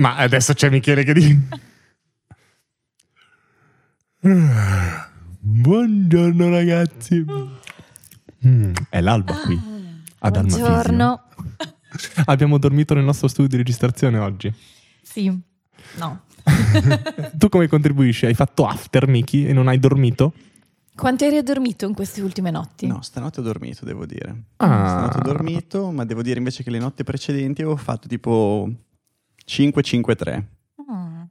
Ma adesso c'è Michele che dice... Buongiorno ragazzi. Mm, è l'alba qui. Ad Almafisio. Buongiorno. Abbiamo dormito nel nostro studio di registrazione oggi. Sì. No. tu come contribuisci? Hai fatto after, Miki, e non hai dormito? Quanto eri addormito in queste ultime notti? No, stanotte ho dormito, devo dire. Ah. Stanotte ho dormito, ma devo dire invece che le notti precedenti avevo fatto tipo 5-5-3. Mm.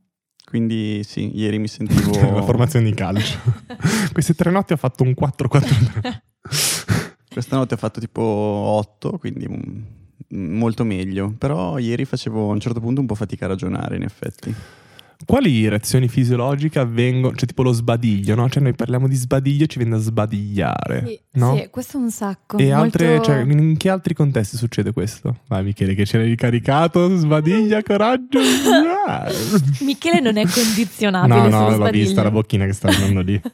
Quindi sì, ieri mi sentivo... La formazione di calcio. Queste tre notti ho fatto un 4-4-3. Questa notte ho fatto tipo 8, quindi molto meglio. Però ieri facevo a un certo punto un po' fatica a ragionare, in effetti. Quali reazioni fisiologiche avvengono? Cioè, tipo lo sbadiglio, no? Cioè, noi parliamo di sbadiglio e ci viene a sbadigliare, Sì, no? sì, questo è un sacco. E altre, molto- cioè, in che altri contesti succede questo? Vai, Michele, che ce l'hai ricaricato, sbadiglia, coraggio. Michele non è condizionabile no, no, l'ho sbadiglio. vista la bocchina che sta andando lì.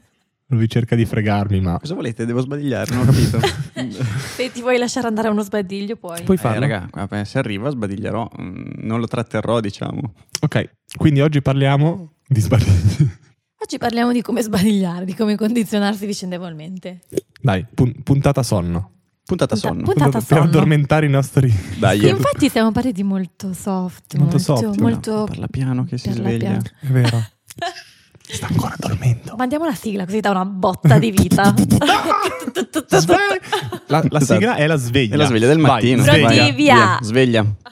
Lui cerca di fregarmi, ma Cosa volete? Devo sbadigliare, non ho capito. Se ti vuoi lasciare andare a uno sbadiglio, puoi. puoi Eh, farlo. raga, vabbè, se arriva sbadiglierò, mm, non lo tratterrò, diciamo. Ok, quindi oggi parliamo di sbadigli. Oggi parliamo di come sbadigliare, di come condizionarsi vicendevolmente. Dai, pun- puntata sonno. Puntata Punta- sonno. puntata per sonno. addormentare i nostri... Dai, Sì, infatti stiamo parlando di molto soft, Molto molto, soft, molto, Parla piano che si sveglia. piano. È vero. Sta ancora dormendo. Mandiamo la sigla così dà una botta di vita. La, la sigla è la sveglia. È la sveglia del mattino. sveglia. Vai, via. Sveglia. Que-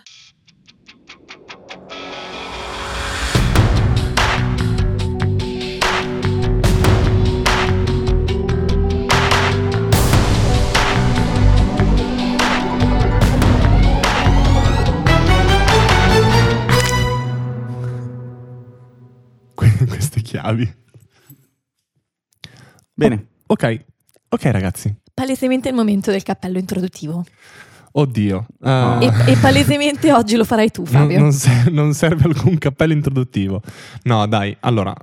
Chiavi. Bene. Ok, ok ragazzi. Palesemente il momento del cappello introduttivo. Oddio. eh, E, e palesemente oggi lo farai tu, non, Fabio. non se- non serve alcun cappello introduttivo. No, dai, allora.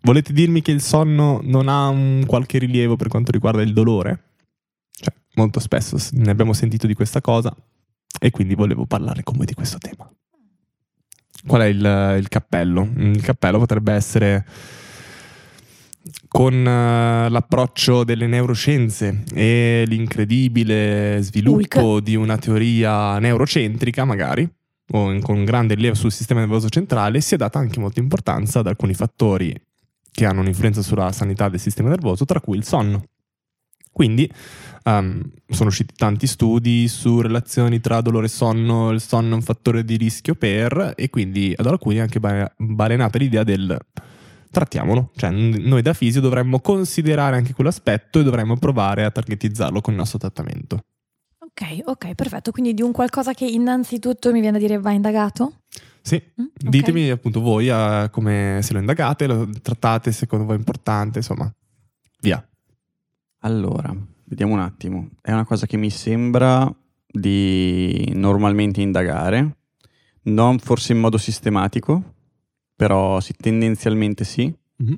Volete dirmi che il sonno non ha un qualche rilievo per quanto riguarda il dolore? Cioè, molto spesso ne abbiamo sentito di questa cosa e quindi volevo parlare con voi di questo tema. Qual è il, il cappello? Il cappello potrebbe essere con eh, l'approccio delle neuroscienze e l'incredibile sviluppo Hulk. di una teoria neurocentrica, magari, o con grande rilievo sul sistema nervoso centrale, si è data anche molta importanza ad alcuni fattori che hanno un'influenza sulla sanità del sistema nervoso, tra cui il sonno. Quindi ehm, sono usciti tanti studi su relazioni tra dolore e sonno, il sonno è un fattore di rischio per, e quindi ad alcuni è anche ba- balenata l'idea del trattiamolo, cioè noi da fisio dovremmo considerare anche quell'aspetto e dovremmo provare a targetizzarlo con il nostro trattamento. Ok, ok, perfetto. Quindi di un qualcosa che innanzitutto mi viene a dire va indagato? Sì, Mm, ok. ditemi appunto voi eh, come se lo indagate, lo trattate, secondo voi è importante, insomma, via. Allora, vediamo un attimo. È una cosa che mi sembra di normalmente indagare, non forse in modo sistematico, però sì, tendenzialmente sì. Mhm.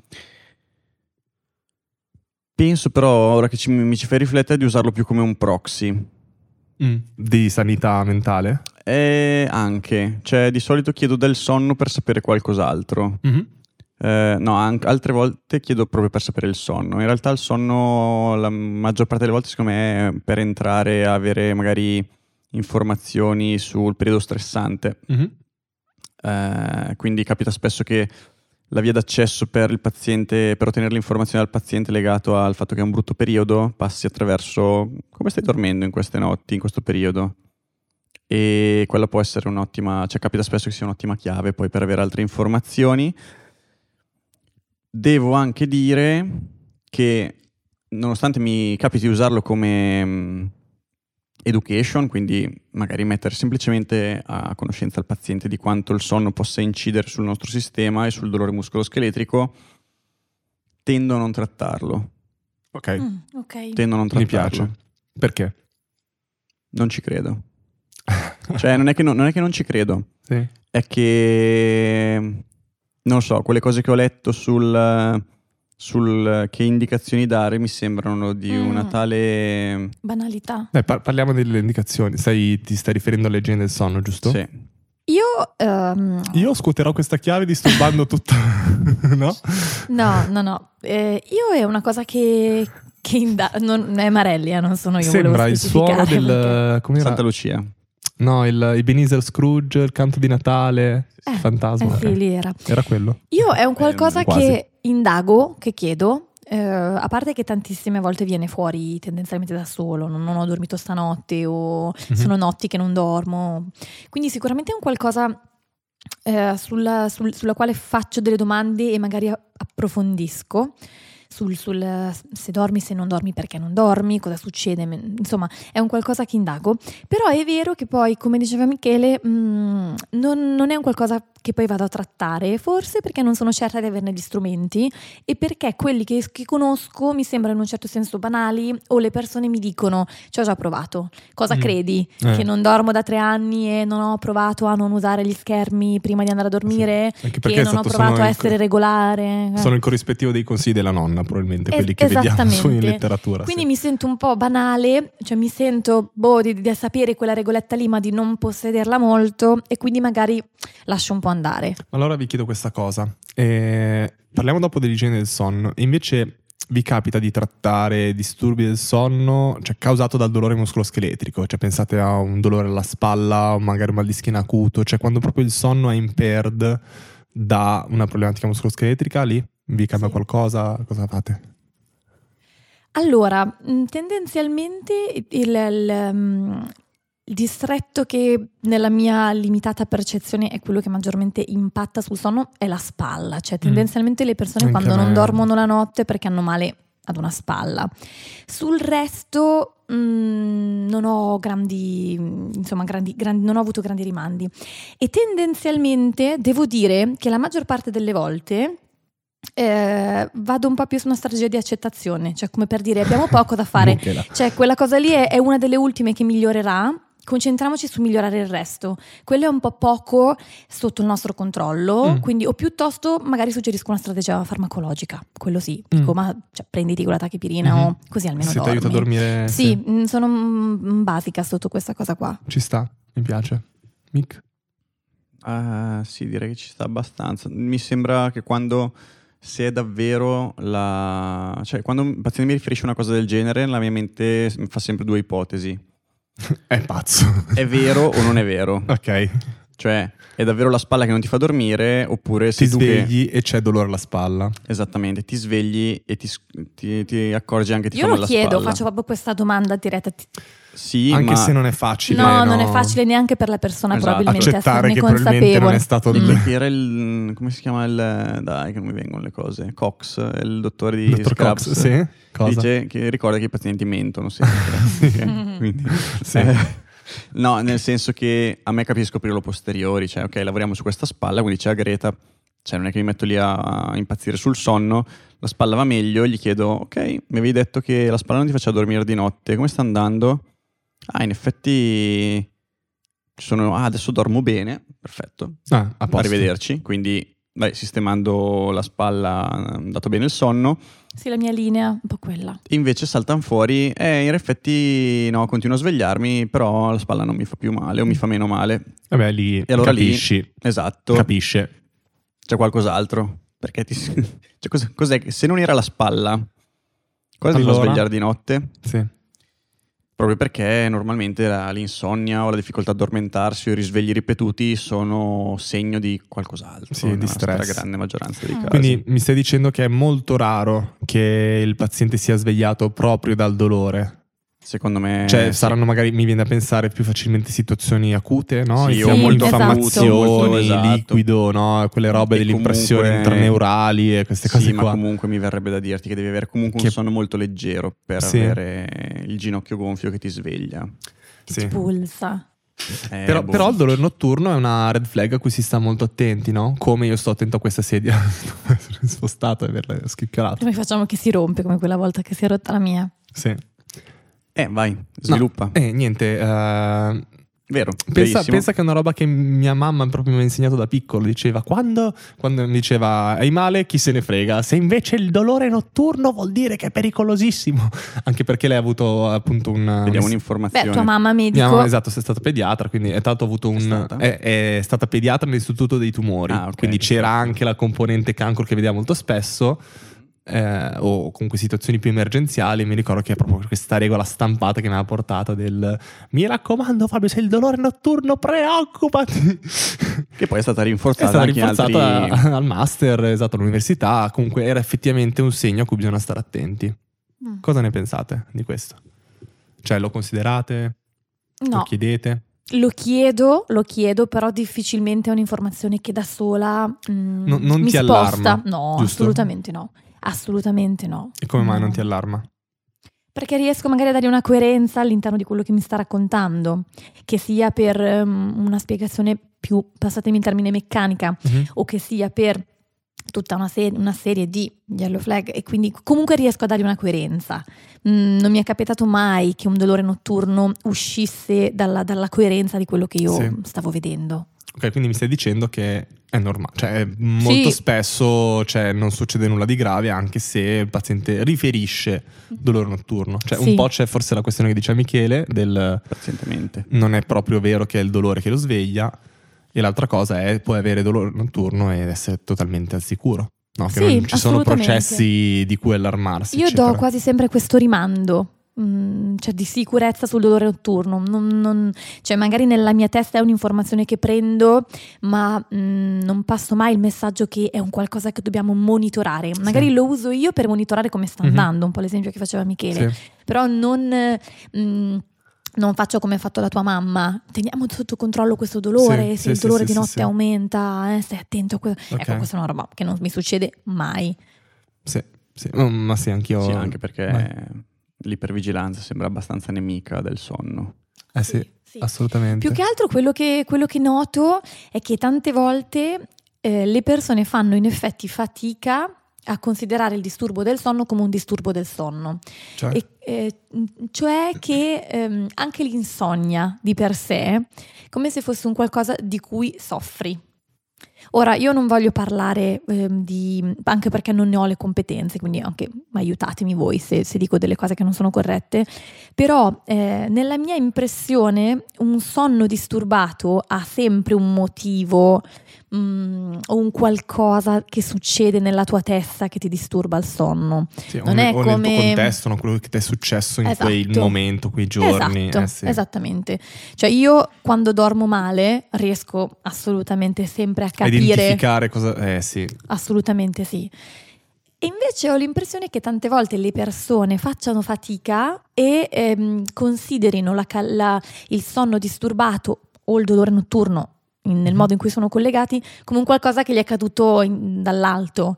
Penso però, ora che ci- mi ci fai riflettere, di usarlo più come un proxy. Di sanità mentale? E anche, cioè di solito chiedo del sonno per sapere qualcos'altro. Mhm. Eh, no, anche, altre volte chiedo proprio per sapere il sonno. In realtà il sonno, la maggior parte delle volte, secondo me, è per entrare a avere magari informazioni sul periodo stressante. Mhm. Eh, quindi capita spesso che la via d'accesso per il paziente, per ottenere l'informazione dal paziente legato al fatto che è un brutto periodo, passi attraverso come stai dormendo in queste notti, in questo periodo. E quella può essere un'ottima, cioè capita spesso che sia un'ottima chiave poi per avere altre informazioni. Devo anche dire che nonostante mi capiti di usarlo come mm, education, quindi magari mettere semplicemente a conoscenza il paziente di quanto il sonno possa incidere sul nostro sistema e sul dolore muscoloscheletrico, tendo a non trattarlo. Ok, Mm, ok. Tendo a non mi trattarlo. piace. Perché? Non ci credo. Cioè, non è che non, non è che non ci credo, Sì. è che non lo so, quelle cose che ho letto sul, sul che indicazioni dare mi sembrano di una Mm. tale Banalità. Dai, par- parliamo delle indicazioni. Stai- ti stai riferendo alle igiene del sonno, giusto? Sì. Io, ehm, Io scuoterò questa chiave disturbando tutta... no? no, no, no. Eh, io è una cosa che, che inda- non è Marelli, eh, non sono io. Sembra il suono del... perché- Come era? Santa Lucia. No, il Ebenezer Scrooge, il canto di Natale, Eh, il fantasma. Eh sì, lì era. Era quello. Io è un qualcosa quasi. che indago, che chiedo, eh, a parte che tantissime volte viene fuori tendenzialmente da solo, non, non ho dormito stanotte o Mhm. sono notti che non dormo. Quindi sicuramente è un qualcosa eh, sulla, sul- sulla quale faccio delle domande e magari approfondisco. Sul, sul se dormi, se non dormi, perché non dormi, cosa succede, insomma è un qualcosa che indago, però è vero che poi, come diceva Michele, mh, non, non è un qualcosa che poi vado a trattare, forse perché non sono certa di averne gli strumenti e perché quelli che, che conosco mi sembrano in un certo senso banali o le persone mi dicono ci ho già provato, cosa Mm. credi? Eh. Che non dormo da tre anni e non ho provato a non usare gli schermi prima di andare a dormire? Anche Che non ho stato- provato a essere regolare? Sono il corrispettivo dei consigli della nonna, probabilmente, Es- quelli che vediamo su in letteratura. Quindi sì. mi sento un po' banale, cioè mi sento boh, di, di sapere quella regoletta lì, ma di non possederla molto e quindi magari lascio un po' andare. Allora vi chiedo questa cosa. Eh, parliamo dopo dell'igiene del sonno. Invece vi capita di trattare disturbi del sonno, cioè causato dal dolore muscoloscheletrico? Cioè pensate a un dolore alla spalla o magari un mal di schiena acuto, cioè quando proprio il sonno è impaired da una problematica muscoloscheletrica, lì vi cambia Sì. qualcosa? Cosa fate? Allora, mh, tendenzialmente il, il, mm, il distretto che nella mia limitata percezione è quello che maggiormente impatta sul sonno è la spalla, cioè tendenzialmente le persone Anche quando non dormono la notte perché hanno male ad una spalla. Sul resto mh, non ho grandi, insomma, grandi, grandi- non ho avuto grandi rimandi. E tendenzialmente devo dire che la maggior parte delle volte eh, vado un po' più su una strategia di accettazione, cioè come per dire abbiamo poco da fare, cioè quella cosa lì è, è una delle ultime che migliorerà. Concentriamoci su migliorare il resto. Quello è un po' poco sotto il nostro controllo, Mm. quindi o piuttosto magari suggerisco una strategia farmacologica. Quello sì, dico Mm. ma cioè, prenditi con la tachipirina Mhm. o così almeno Se ti dormi. aiuta a dormire... Sì, mm, sono mm, basica sotto questa cosa qua. Ci sta, mi piace. Mick? Ah, sì, direi che ci sta abbastanza. Mi sembra che quando se è davvero la... cioè quando un paziente mi riferisce a una cosa del genere, la mia mente fa sempre due ipotesi. È pazzo. È vero o non è vero? ok. Cioè, è davvero la spalla che non ti fa dormire oppure Ti sei tu che... svegli e c'è dolore alla spalla. Esattamente, ti svegli e ti, ti- ti accorgi anche che ti Io fa lo chiedo, spalla. faccio proprio questa domanda diretta. Sì, Anche ma... se non è facile. No, non è facile neanche per la persona Esatto. probabilmente accettare che probabilmente consapevole. non è stato il- Chi era il... come si chiama il... dai che non mi vengono le cose. Cox, il dottore di Dottor Scrubs. Cox, sì? Cosa? Dice che ricorda che i pazienti mentono sempre. Ok? Quindi, Sì. eh, no, nel senso che a me capisce scoprirlo posteriori, cioè ok, lavoriamo su questa spalla, quindi c'è Greta, cioè non è che mi metto lì a, a impazzire sul sonno, la spalla va meglio, gli chiedo ok, mi avevi detto che la spalla non ti faceva dormire di notte, come sta andando? Ah, in effetti sono, ah, adesso dormo bene, perfetto, Ah, a arrivederci, quindi vai, sistemando la spalla, è andato bene il sonno, Sì, la mia linea, un po' quella. Invece saltano fuori, eh, in effetti no, continuo a svegliarmi, però la spalla non mi fa più male o mi fa meno male. Vabbè, lì E allora lì- capisci. Esatto, Capisce. c'è qualcos'altro. Perché ti... cioè, cos'è, se non era la spalla, cosa ti fa Allora? svegliare di notte? Sì. Proprio perché normalmente la- l'insonnia o la difficoltà ad addormentarsi o i risvegli ripetuti sono segno di qualcos'altro. Sì, di stress. stragrande maggioranza dei Ah. casi. Quindi mi stai dicendo che è molto raro che il paziente sia svegliato proprio dal dolore. Secondo me... Cioè, sì. saranno magari, mi viene da pensare, più facilmente situazioni acute, no? Sì, Infiam- o molto acuto, esatto. liquido, no? Quelle robe E delle impressioni comunque- intraneurali e queste cose Sì, ma qua. comunque mi verrebbe da dirti che devi avere comunque Che- un sonno molto leggero per Sì. avere il ginocchio gonfio che ti sveglia. Che Sì. ti pulsa. Eh, Però, boh. però il dolore notturno è una red flag a cui si sta molto attenti, no? Come io sto attento a questa sedia. Sono spostato e averla schicchiolata. Come facciamo che si rompe come quella volta che si è rotta la mia? Sì. Eh, vai, sviluppa. E niente, eh, Vero, Pensa, pensa che è una roba che mia mamma proprio mi ha insegnato da piccolo. Diceva quando, quando diceva hai male, chi se ne frega. Se invece il dolore notturno vuol dire che è pericolosissimo. Anche perché lei ha avuto appunto un. Vediamo un- un'informazione. Beh, tua mamma Mia medico. mamma, esatto, è stata pediatra, quindi è stato avuto un. È stata? È, è stata pediatra nell'istituto dei tumori. Ah, ok, quindi c'era anche la componente cancro che vediamo molto spesso. Eh, o comunque situazioni più emergenziali, mi ricordo che è proprio questa regola stampata che mi ha portata del mi raccomando Fabio se il dolore è notturno preoccupati Che poi è stata è rinforzata stata anche in rinforzata altri... al master esatto all'università comunque era effettivamente un segno a cui bisogna stare attenti Mm. cosa ne pensate di questo? cioè lo considerate? lo No, chiedete? lo chiedo, lo chiedo, però difficilmente è un'informazione che da sola mm, Non- non mi ti sposta. allarma, No, giusto? assolutamente no. Assolutamente no. E come mai No. non ti allarma? Perché riesco magari a dare una coerenza all'interno di quello che mi sta raccontando, che sia per ehm, una spiegazione più, passatemi il termine, meccanica, o che sia per tutta una, se- una serie di yellow flag e quindi comunque riesco a dargli una coerenza. Mm, non mi è capitato mai che un dolore notturno uscisse dalla, dalla coerenza di quello che io Sì. stavo vedendo. Ok, quindi mi stai dicendo che è normale, cioè molto Sì. spesso cioè, non succede nulla di grave anche se il paziente riferisce dolore notturno. Cioè Sì. un po' c'è forse la questione che diceva Michele del Pazientemente. non è proprio vero che è il dolore che lo sveglia e l'altra cosa è puoi avere dolore notturno ed essere totalmente al sicuro. No, che Sì, non ci sono processi di cui allarmarsi. Io eccetera. do quasi sempre questo rimando. Mm, cioè di sicurezza sul dolore notturno Non- non- cioè magari nella mia testa è un'informazione che prendo ma mm, non passo mai il messaggio che è un qualcosa che dobbiamo monitorare magari Sì. lo uso io per monitorare come sta Mhm. andando un po' l'esempio che faceva Michele Sì. però non, mm, non faccio come ha fatto la tua mamma, teniamo sotto controllo questo dolore, Sì, se sì, il dolore sì, di sì, notte sì. aumenta, eh, stai attento a questo. Ok. Ecco, questa è una roba che non mi succede mai. Sì, sì. Ma sì, anch'io. Sì, anche perché Vai. L'ipervigilanza sembra abbastanza nemica del sonno. Eh sì, Sì. assolutamente. Più che altro quello che, quello che noto è che tante volte eh, le persone fanno in effetti fatica a considerare il disturbo del sonno come un disturbo del sonno. Cioè, E, eh, cioè che ehm, anche l'insonnia di per sé è come se fosse un qualcosa di cui soffri. Ora, io non voglio parlare ehm, di, anche perché non ne ho le competenze, quindi anche aiutatemi voi se, se dico delle cose che non sono corrette, però eh, nella mia impressione un sonno disturbato ha sempre un motivo mm, o un qualcosa che succede nella tua testa che ti disturba il sonno. sì, o non nel- è o nel tuo come- contesto, no? quello che ti è successo in quel Esatto. momento, quei giorni. Esatto, eh sì. esattamente. Cioè io quando dormo male riesco assolutamente sempre a A capire, identificare cosa... Eh sì, assolutamente sì. E invece ho l'impressione che tante volte le persone facciano fatica e ehm, considerino la la- il sonno disturbato o il dolore notturno nel Mhm. modo in cui sono collegati come un qualcosa che gli è caduto in- dall'alto.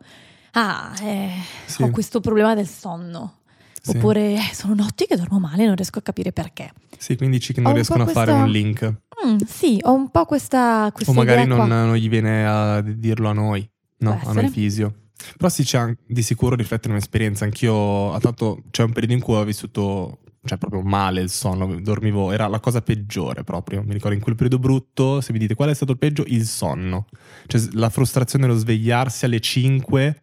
Ah, eh, Sì. ho questo problema del sonno. sì. Oppure eh, sono notti che dormo male e non riesco a capire perché. Sì, quindi dici che non riescono a po' fare questa- un link. Mm, sì, ho un po' questa, questa O magari non, non gli viene a dirlo a noi, no, a noi fisio. Però sì, c'è di sicuro riflette un'esperienza. Anch'io, tanto, c'è un periodo in cui ho vissuto, cioè proprio male il sonno, dormivo, era la cosa peggiore proprio. Mi ricordo in quel periodo brutto, se mi dite qual è stato il peggio, il sonno. Cioè la frustrazione dello svegliarsi alle 5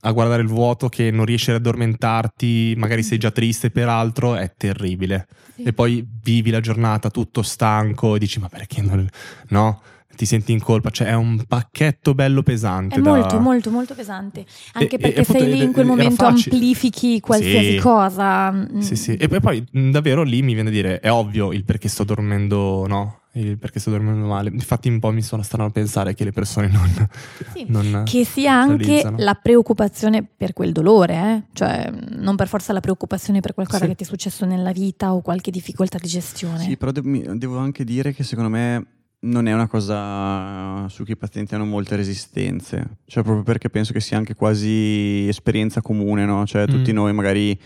a guardare il vuoto che non riesci ad addormentarti, magari sei già triste peraltro, è terribile. Sì. E poi vivi la giornata tutto stanco e dici ma perché non... no? Ti senti in colpa, cioè è un pacchetto bello pesante. È da- molto, molto, molto pesante. Anche E- e perché appunto sei lì in quel momento amplifichi qualsiasi Sì. cosa. Mm. Sì, sì. E poi, poi mh, davvero lì mi viene a dire, è ovvio il perché sto dormendo, no? Il perché sto dormendo male. Infatti un po' mi sono strano a pensare che le persone non... Sì. non Che sia anche realizzano. la preoccupazione per quel dolore, eh? cioè non per forza la preoccupazione per qualcosa Sì. che ti è successo nella vita o qualche difficoltà di gestione. Sì, però de- devo anche dire che secondo me non è una cosa su cui i pazienti hanno molte resistenze. Cioè, proprio perché penso che sia anche quasi esperienza comune, no? Cioè, tutti Mm. noi magari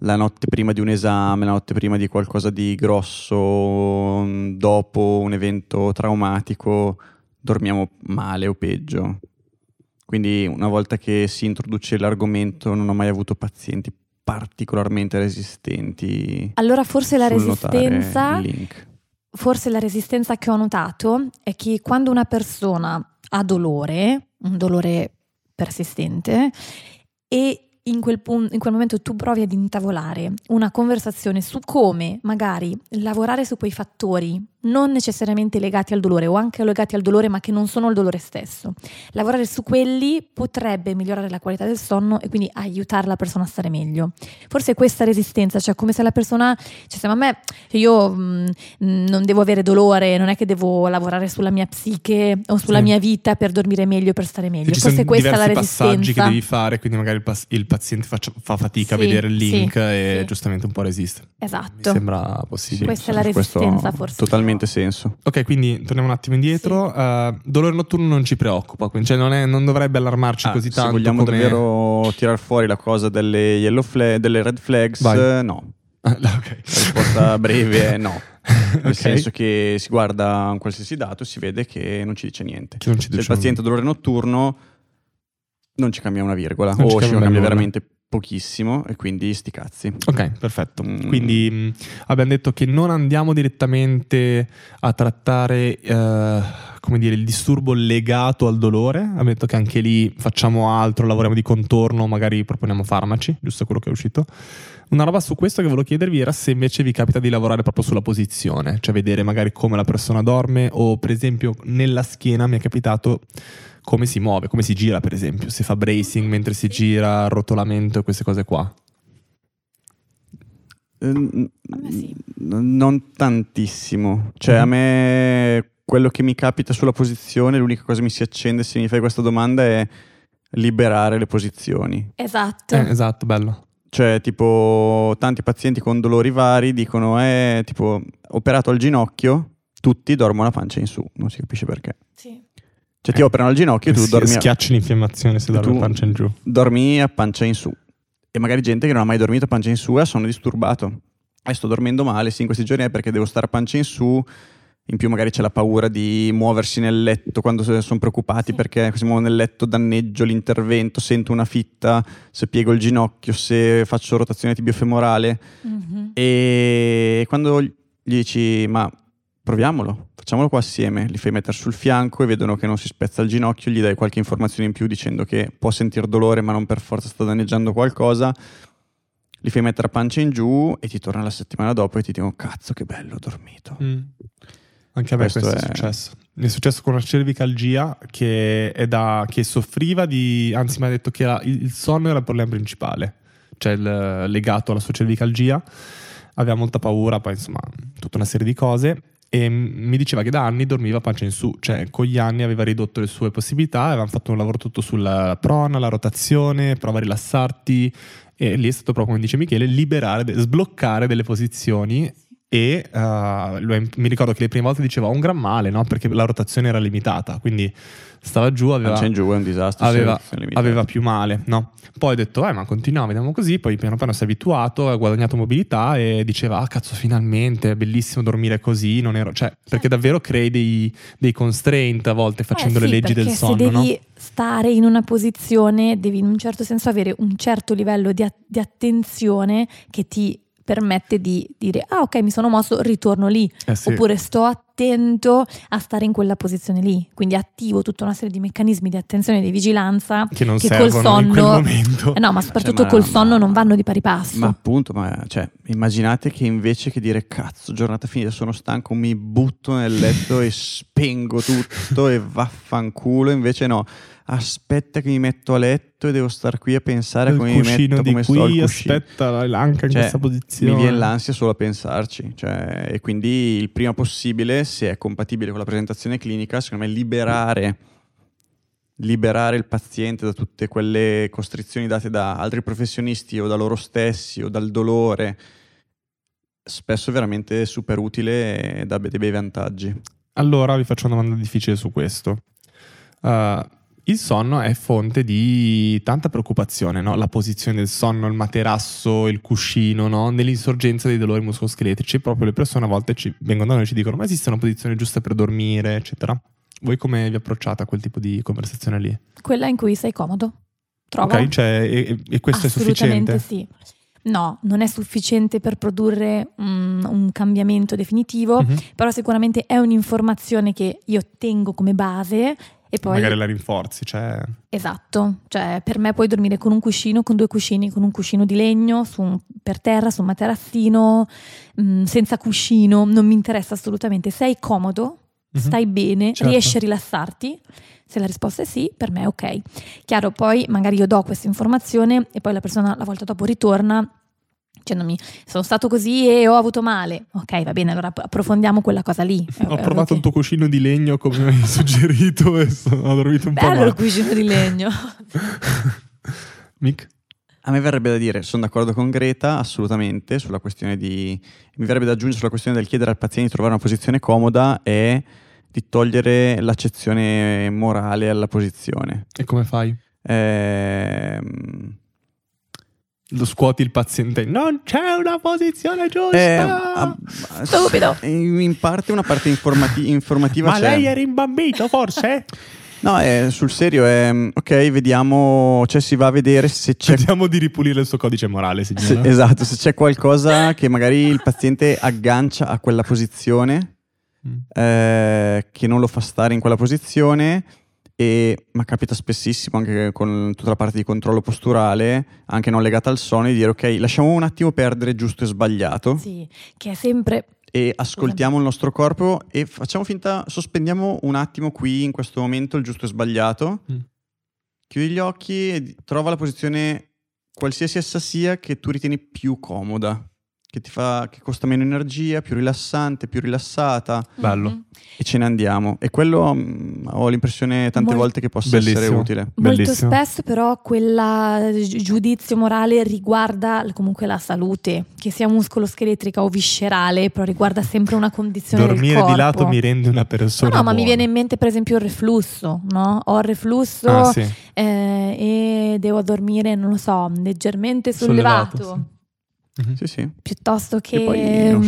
la notte prima di un esame, la notte prima di qualcosa di grosso, mm, dopo un evento traumatico, dormiamo male o peggio. Quindi una volta che si introduce l'argomento non ho mai avuto pazienti particolarmente resistenti Allora forse la resistenza. Forse la resistenza che ho notato è che quando una persona ha dolore, un dolore persistente, e in quel, pun- in quel momento tu provi ad intavolare una conversazione su come magari lavorare su quei fattori non necessariamente legati al dolore o anche legati al dolore ma che non sono il dolore stesso. Lavorare su quelli potrebbe migliorare la qualità del sonno e quindi aiutare la persona a stare meglio. Forse questa resistenza, cioè come se la persona, cioè se a me io mh, non devo avere dolore, non è che devo lavorare sulla mia psiche o sulla Sì. mia vita per dormire meglio, per stare meglio. Ci Forse questa è la diversi passaggi resistenza. che devi fare, quindi magari il, pas- il paziente faccia- fa fatica Sì, a vedere il sì, link e sì. giustamente un po' resiste. Mi Esatto. sembra possibile. Questa è la resistenza, forse. Totalmente senso. Ok, quindi torniamo un attimo indietro. Eh, dolore notturno non ci preoccupa, quindi cioè non, è- non dovrebbe allarmarci Ah, così se tanto. vogliamo come... davvero tirar fuori la cosa delle, yellow flag, delle red flags, Vai. no. Ah, ok. La risposta breve è no. Nel Ok. senso che si guarda un qualsiasi dato e si vede che non ci dice niente. Ci Se il dice paziente ha dolore notturno non ci cambia una virgola Non ci o ci cambia cambia nulla. veramente pochissimo e quindi sti cazzi. Ok, perfetto. Mm. Quindi mh, abbiamo detto che non andiamo direttamente a trattare eh, come dire, il disturbo legato al dolore. Abbiamo detto che anche lì facciamo altro, lavoriamo di contorno, magari proponiamo farmaci, giusto quello che è uscito. Una roba su questo che volevo chiedervi era se invece vi capita di lavorare proprio sulla posizione, cioè vedere magari come la persona dorme o per esempio nella schiena mi è capitato come si muove, come si gira per esempio, se fa bracing mentre si gira, rotolamento e queste cose qua. Eh, n- Non tantissimo. Cioè, a Mhm. me quello che mi capita sulla posizione, l'unica cosa che mi si accende se mi fai questa domanda è liberare le posizioni. Esatto. Eh, esatto, bello. Cioè, tipo, tanti pazienti con dolori vari dicono, eh, tipo, operato al ginocchio, tutti dormono a pancia in su, non si capisce perché. Sì. Cioè, ti Eh, operano al ginocchio e tu Si- dormi a, Schiacci l'infiammazione se dormi a pancia in giù. dormi a pancia in su. E magari gente che non ha mai dormito a pancia in su e ha sonno disturbato. E sto dormendo male, sì, in questi giorni è perché devo stare a pancia in su. In più magari c'è la paura di muoversi nel letto quando se- sono preoccupati Sì. perché se muovo nel letto danneggio l'intervento, sento una fitta, se piego il ginocchio, se faccio rotazione tibiofemorale. Mhm. E quando gli dici, ma proviamolo, facciamolo qua assieme, li fai mettere sul fianco e vedono che non si spezza il ginocchio, gli dai qualche informazione in più dicendo che può sentire dolore ma non per forza sta danneggiando qualcosa, li fai mettere a pancia in giù e ti torna la settimana dopo e ti dicono, cazzo che bello, ho dormito. Anche a me Questo questo, è... è- successo. Mi è successo con una cervicalgia che, è da, che soffriva di... Anzi, mi ha detto che il, il sonno era il problema principale, cioè il- legato alla sua cervicalgia. Aveva molta paura, poi insomma, tutta una serie di cose. E mi diceva che da anni dormiva pancia in su, cioè con gli anni aveva ridotto le sue possibilità, avevamo fatto un lavoro tutto sulla prona, la rotazione, prova a rilassarti. E lì è stato proprio come dice Michele, liberare, sbloccare delle posizioni e eh, lui- mi ricordo che le prime volte diceva "Ho un gran male, no? Perché la rotazione era limitata, quindi stava giù, aveva, giù è un disastro. se aveva, aveva più male, no? Poi ho detto, eh, ma continuiamo, vediamo così. Poi piano piano si è abituato, ha guadagnato mobilità e diceva, ah, cazzo, finalmente, è bellissimo dormire così. Non ero... Cioè, perché davvero crei dei, dei constraint a volte facendo Eh le sì, leggi del sonno, se no? devi stare in una posizione, devi in un certo senso avere un certo livello di, a- di attenzione che ti permette di dire ah ok mi sono mosso, ritorno lì Eh sì. oppure sto attento a stare in quella posizione lì quindi attivo tutta una serie di meccanismi di attenzione e di vigilanza che non che col servono in quel sonno- momento. Eh no ma soprattutto ma- col sonno ma- non vanno di pari passo Ma appunto, ma cioè, immaginate che invece che dire cazzo, giornata finita, sono stanco, mi butto nel letto e spengo tutto e vaffanculo, invece no, aspetta che mi metto a letto e devo star qui a pensare il come mi metto, di come sto al qui, cuscino. aspetta l'anca in Cioè, questa posizione. Mi viene l'ansia solo a pensarci, cioè, e quindi il prima possibile, se è compatibile con la presentazione clinica, secondo me liberare, liberare il paziente da tutte quelle costrizioni date da altri professionisti o da loro stessi o dal dolore, spesso è veramente super utile e dà dei bei vantaggi. Allora vi faccio una domanda difficile su questo. Uh, il sonno è fonte di tanta preoccupazione, no? la posizione del sonno, il materasso, il cuscino, no? nell'insorgenza dei dolori muscoloscheletrici. Proprio le persone a volte ci vengono da noi e ci dicono: Ma esiste una posizione giusta per dormire, eccetera. Voi come vi approcciate a quel tipo di conversazione lì? quella in cui sei comodo trova Ok, cioè, e, e questo è Assolutamente sufficiente? sì. no, non è sufficiente per produrre un, un cambiamento definitivo, Mhm. però sicuramente è un'informazione che io tengo come base e poi... Magari la rinforzi, cioè... Esatto, cioè per me puoi dormire con un cuscino, con due cuscini, con un cuscino di legno, su un- per terra, su un materassino, mh, senza cuscino, non mi interessa assolutamente. Sei comodo, Mhm. stai bene, Certo. riesci a rilassarti? Se la risposta è sì, per me è ok. Chiaro, poi magari io do questa informazione e poi la persona la volta dopo ritorna dicendomi sono stato così e ho avuto male. Ok, va bene, allora approfondiamo quella cosa lì. Ho è provato il tuo cuscino di legno come mi hai suggerito e sono- ho dormito un po' Bello il cuscino di legno. Mick? A me verrebbe da dire, sono d'accordo con Greta assolutamente sulla questione di... Mi verrebbe da aggiungere sulla questione del chiedere al paziente di trovare una posizione comoda e di togliere l'accezione morale alla posizione. E come fai? Ehm, Lo scuoti il paziente. Non c'è una posizione giusta! eh, a- Stupido. In in parte una parte informati- informativa Ma c'è. lei è rimbambito, forse? No, è, sul serio è... Ok, vediamo... Cioè si va a vedere se c'è Cerchiamo di ripulire il suo codice morale, Se- signora. esatto, se c'è qualcosa che magari il paziente aggancia a quella posizione, Mm. eh, che non lo fa stare in quella posizione, e, ma capita spessissimo anche con tutta la parte di controllo posturale, anche non legata al sonno, di dire ok, lasciamo un attimo perdere giusto e sbagliato Sì, che è sempre e ascoltiamo il nostro corpo e facciamo finta, sospendiamo un attimo qui in questo momento il giusto e sbagliato, Mm. chiudi gli occhi e trova la posizione qualsiasi essa sia che tu ritieni più comoda, che ti fa che costa meno energia, più rilassante, più rilassata Bello. Mhm. e ce ne andiamo. E quello mm, ho l'impressione tante Mol- volte che possa essere Bellissimo. utile. Molto Bellissimo. spesso però quel giudizio morale riguarda comunque la salute, che sia muscoloscheletrica o viscerale, però riguarda sempre una condizione del Dormire di lato mi rende una No, persona no, ma mi viene in mente per esempio il reflusso, no? Ho il reflusso Ah, sì. eh, e devo dormire, non lo so, leggermente sollevato. Sollevato, Mhm. Sì, sì. Piuttosto che poi,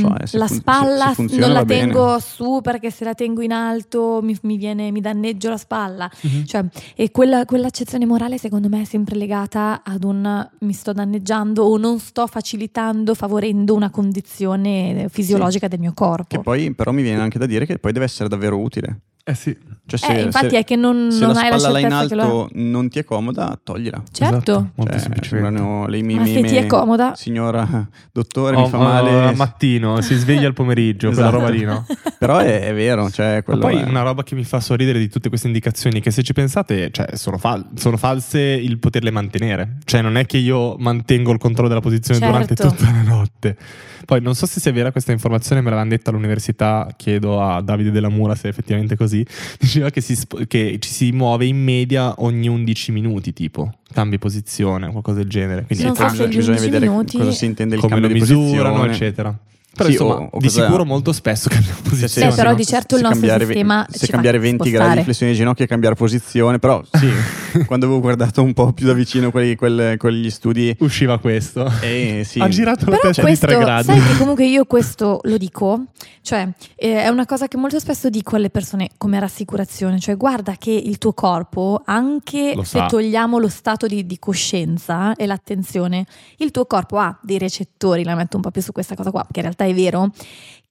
so, mm, eh, se la fun- se- spalla se funziona non la bene. tengo su perché se la tengo in alto mi, mi viene, mi danneggio la spalla. Mhm. Cioè, e quella, quell'accezione morale secondo me è sempre legata ad un mi sto danneggiando o non sto facilitando, favorendo una condizione fisiologica del mio corpo. Che poi però mi viene anche da dire che poi deve essere davvero utile. Eh sì. Cioè, se, eh, infatti se- è che non, se non la hai la spalla là in certezza che lo alto non ti è comoda, toglila. Certo. Esatto, molto Cioè, le Ma mime- se ti è comoda. Signora, dottore, Oh, mi fa male. al mattino, si sveglia al pomeriggio, quella Esatto. roba lì, no? Però è, è vero, cioè Ma quello poi è- una roba che mi fa sorridere di tutte queste indicazioni, che se ci pensate, cioè, sono, fal- sono false il poterle mantenere. Cioè, non è che io mantengo il controllo della posizione durante Certo. tutta la notte. Poi non so se sia vera questa informazione, me l'avevano detta all'università, chiedo a Davide Della Mura se è effettivamente così. Diceva che, si sp- che ci si muove in media ogni 11 minuti, tipo, cambi posizione, qualcosa del genere. Quindi Non so gli bisogna 11 vedere minuti- cosa si intende il come cambio lo di misurano, posizione. eccetera. Però Sì, insomma, o- o di sicuro molto spesso cambiamo posizione. se- Beh, però di certo il nostro cambiare sistema se ci fa cambiare 20 gradi spostare. di flessione di ginocchio e cambiare posizione, però sì, quando avevo guardato un po' più da vicino quelli, quel- quegli studi, Usciva questo. eh, sì, Ha girato la testa di questo, 3 gradi. sai che comunque io questo lo dico, cioè eh, è una cosa che molto spesso dico alle persone come rassicurazione, cioè guarda che il tuo corpo, anche Lo se sa. togliamo lo stato di, di coscienza e l'attenzione, il tuo corpo ha dei recettori, la metto un po' più su questa cosa qua, che in realtà è vero,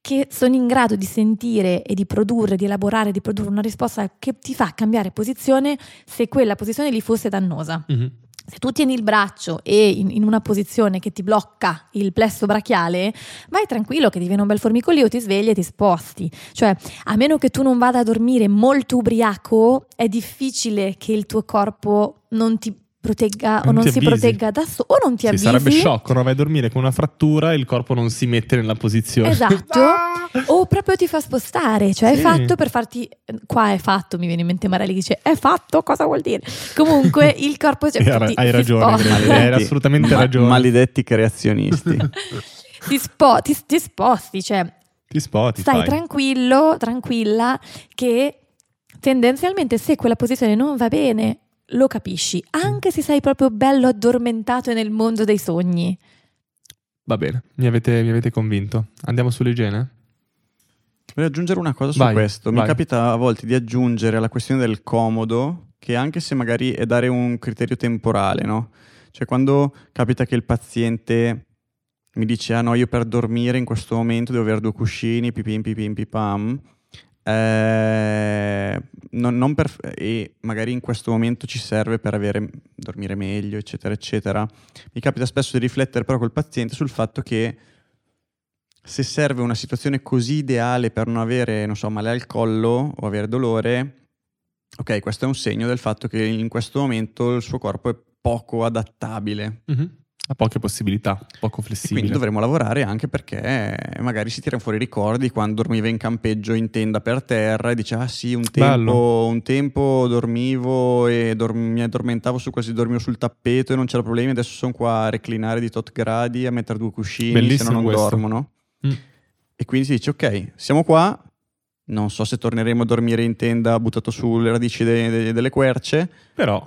che sono in grado di sentire e di produrre, di elaborare, di produrre una risposta che ti fa cambiare posizione se quella posizione lì fosse dannosa. Mhm. Se tu tieni il braccio e in, in una posizione che ti blocca il plesso brachiale, vai tranquillo che ti viene un bel formicolio, ti svegli e ti sposti. Cioè, a meno che tu non vada a dormire molto ubriaco, è difficile che il tuo corpo non ti protegga o Non non ti si avvisi. protegga da solo o non ti Sì, avvisi. sarebbe sciocco, no? vai a dormire con una frattura e il corpo non si mette nella posizione. Esatto. Ah! O proprio ti fa spostare, cioè Sì. è fatto per farti. Qua è fatto, mi viene in mente Marelli che dice: È fatto, cosa vuol dire? Comunque il corpo cioè, hai- ti- hai si ragione. Greg, hai assolutamente ma- ragione. maledetti creazionisti. ti, spo- ti- ti sposti, cioè Ti spoti, stai fai. tranquillo, tranquilla, che tendenzialmente se quella posizione non va bene, lo capisci, anche se sei proprio bello addormentato nel mondo dei sogni. Va bene, mi avete, mi avete convinto. Andiamo sull'igiene? Voglio aggiungere una cosa su Vai, questo. Mi vai. capita a volte di aggiungere alla questione del comodo, che anche se magari è dare un criterio temporale, no? Cioè quando capita che il paziente mi dice ah no io per dormire in questo momento devo avere due cuscini, pipim pipim pipam, eh, non, non per, e magari in questo momento ci serve per avere, dormire meglio, eccetera, eccetera. Mi capita spesso di riflettere però col paziente sul fatto che se serve una situazione così ideale per non avere, non so, male al collo o avere dolore, ok, questo è un segno del fatto che in questo momento il suo corpo è poco adattabile. Mm-hmm. Ha poche possibilità, poco E flessibile. quindi dovremmo lavorare anche perché magari si tirano fuori i ricordi quando dormiva in campeggio in tenda per terra e dice ah sì un tempo, un tempo dormivo e dor- mi addormentavo su quasi dormivo sul tappeto e non c'era problemi adesso sono qua a reclinare di tot gradi a mettere due cuscini se Bellissimo no non questo. dormono Mm. e quindi si dice ok siamo qua non so se torneremo a dormire in tenda buttato sulle radici de- de- delle querce Però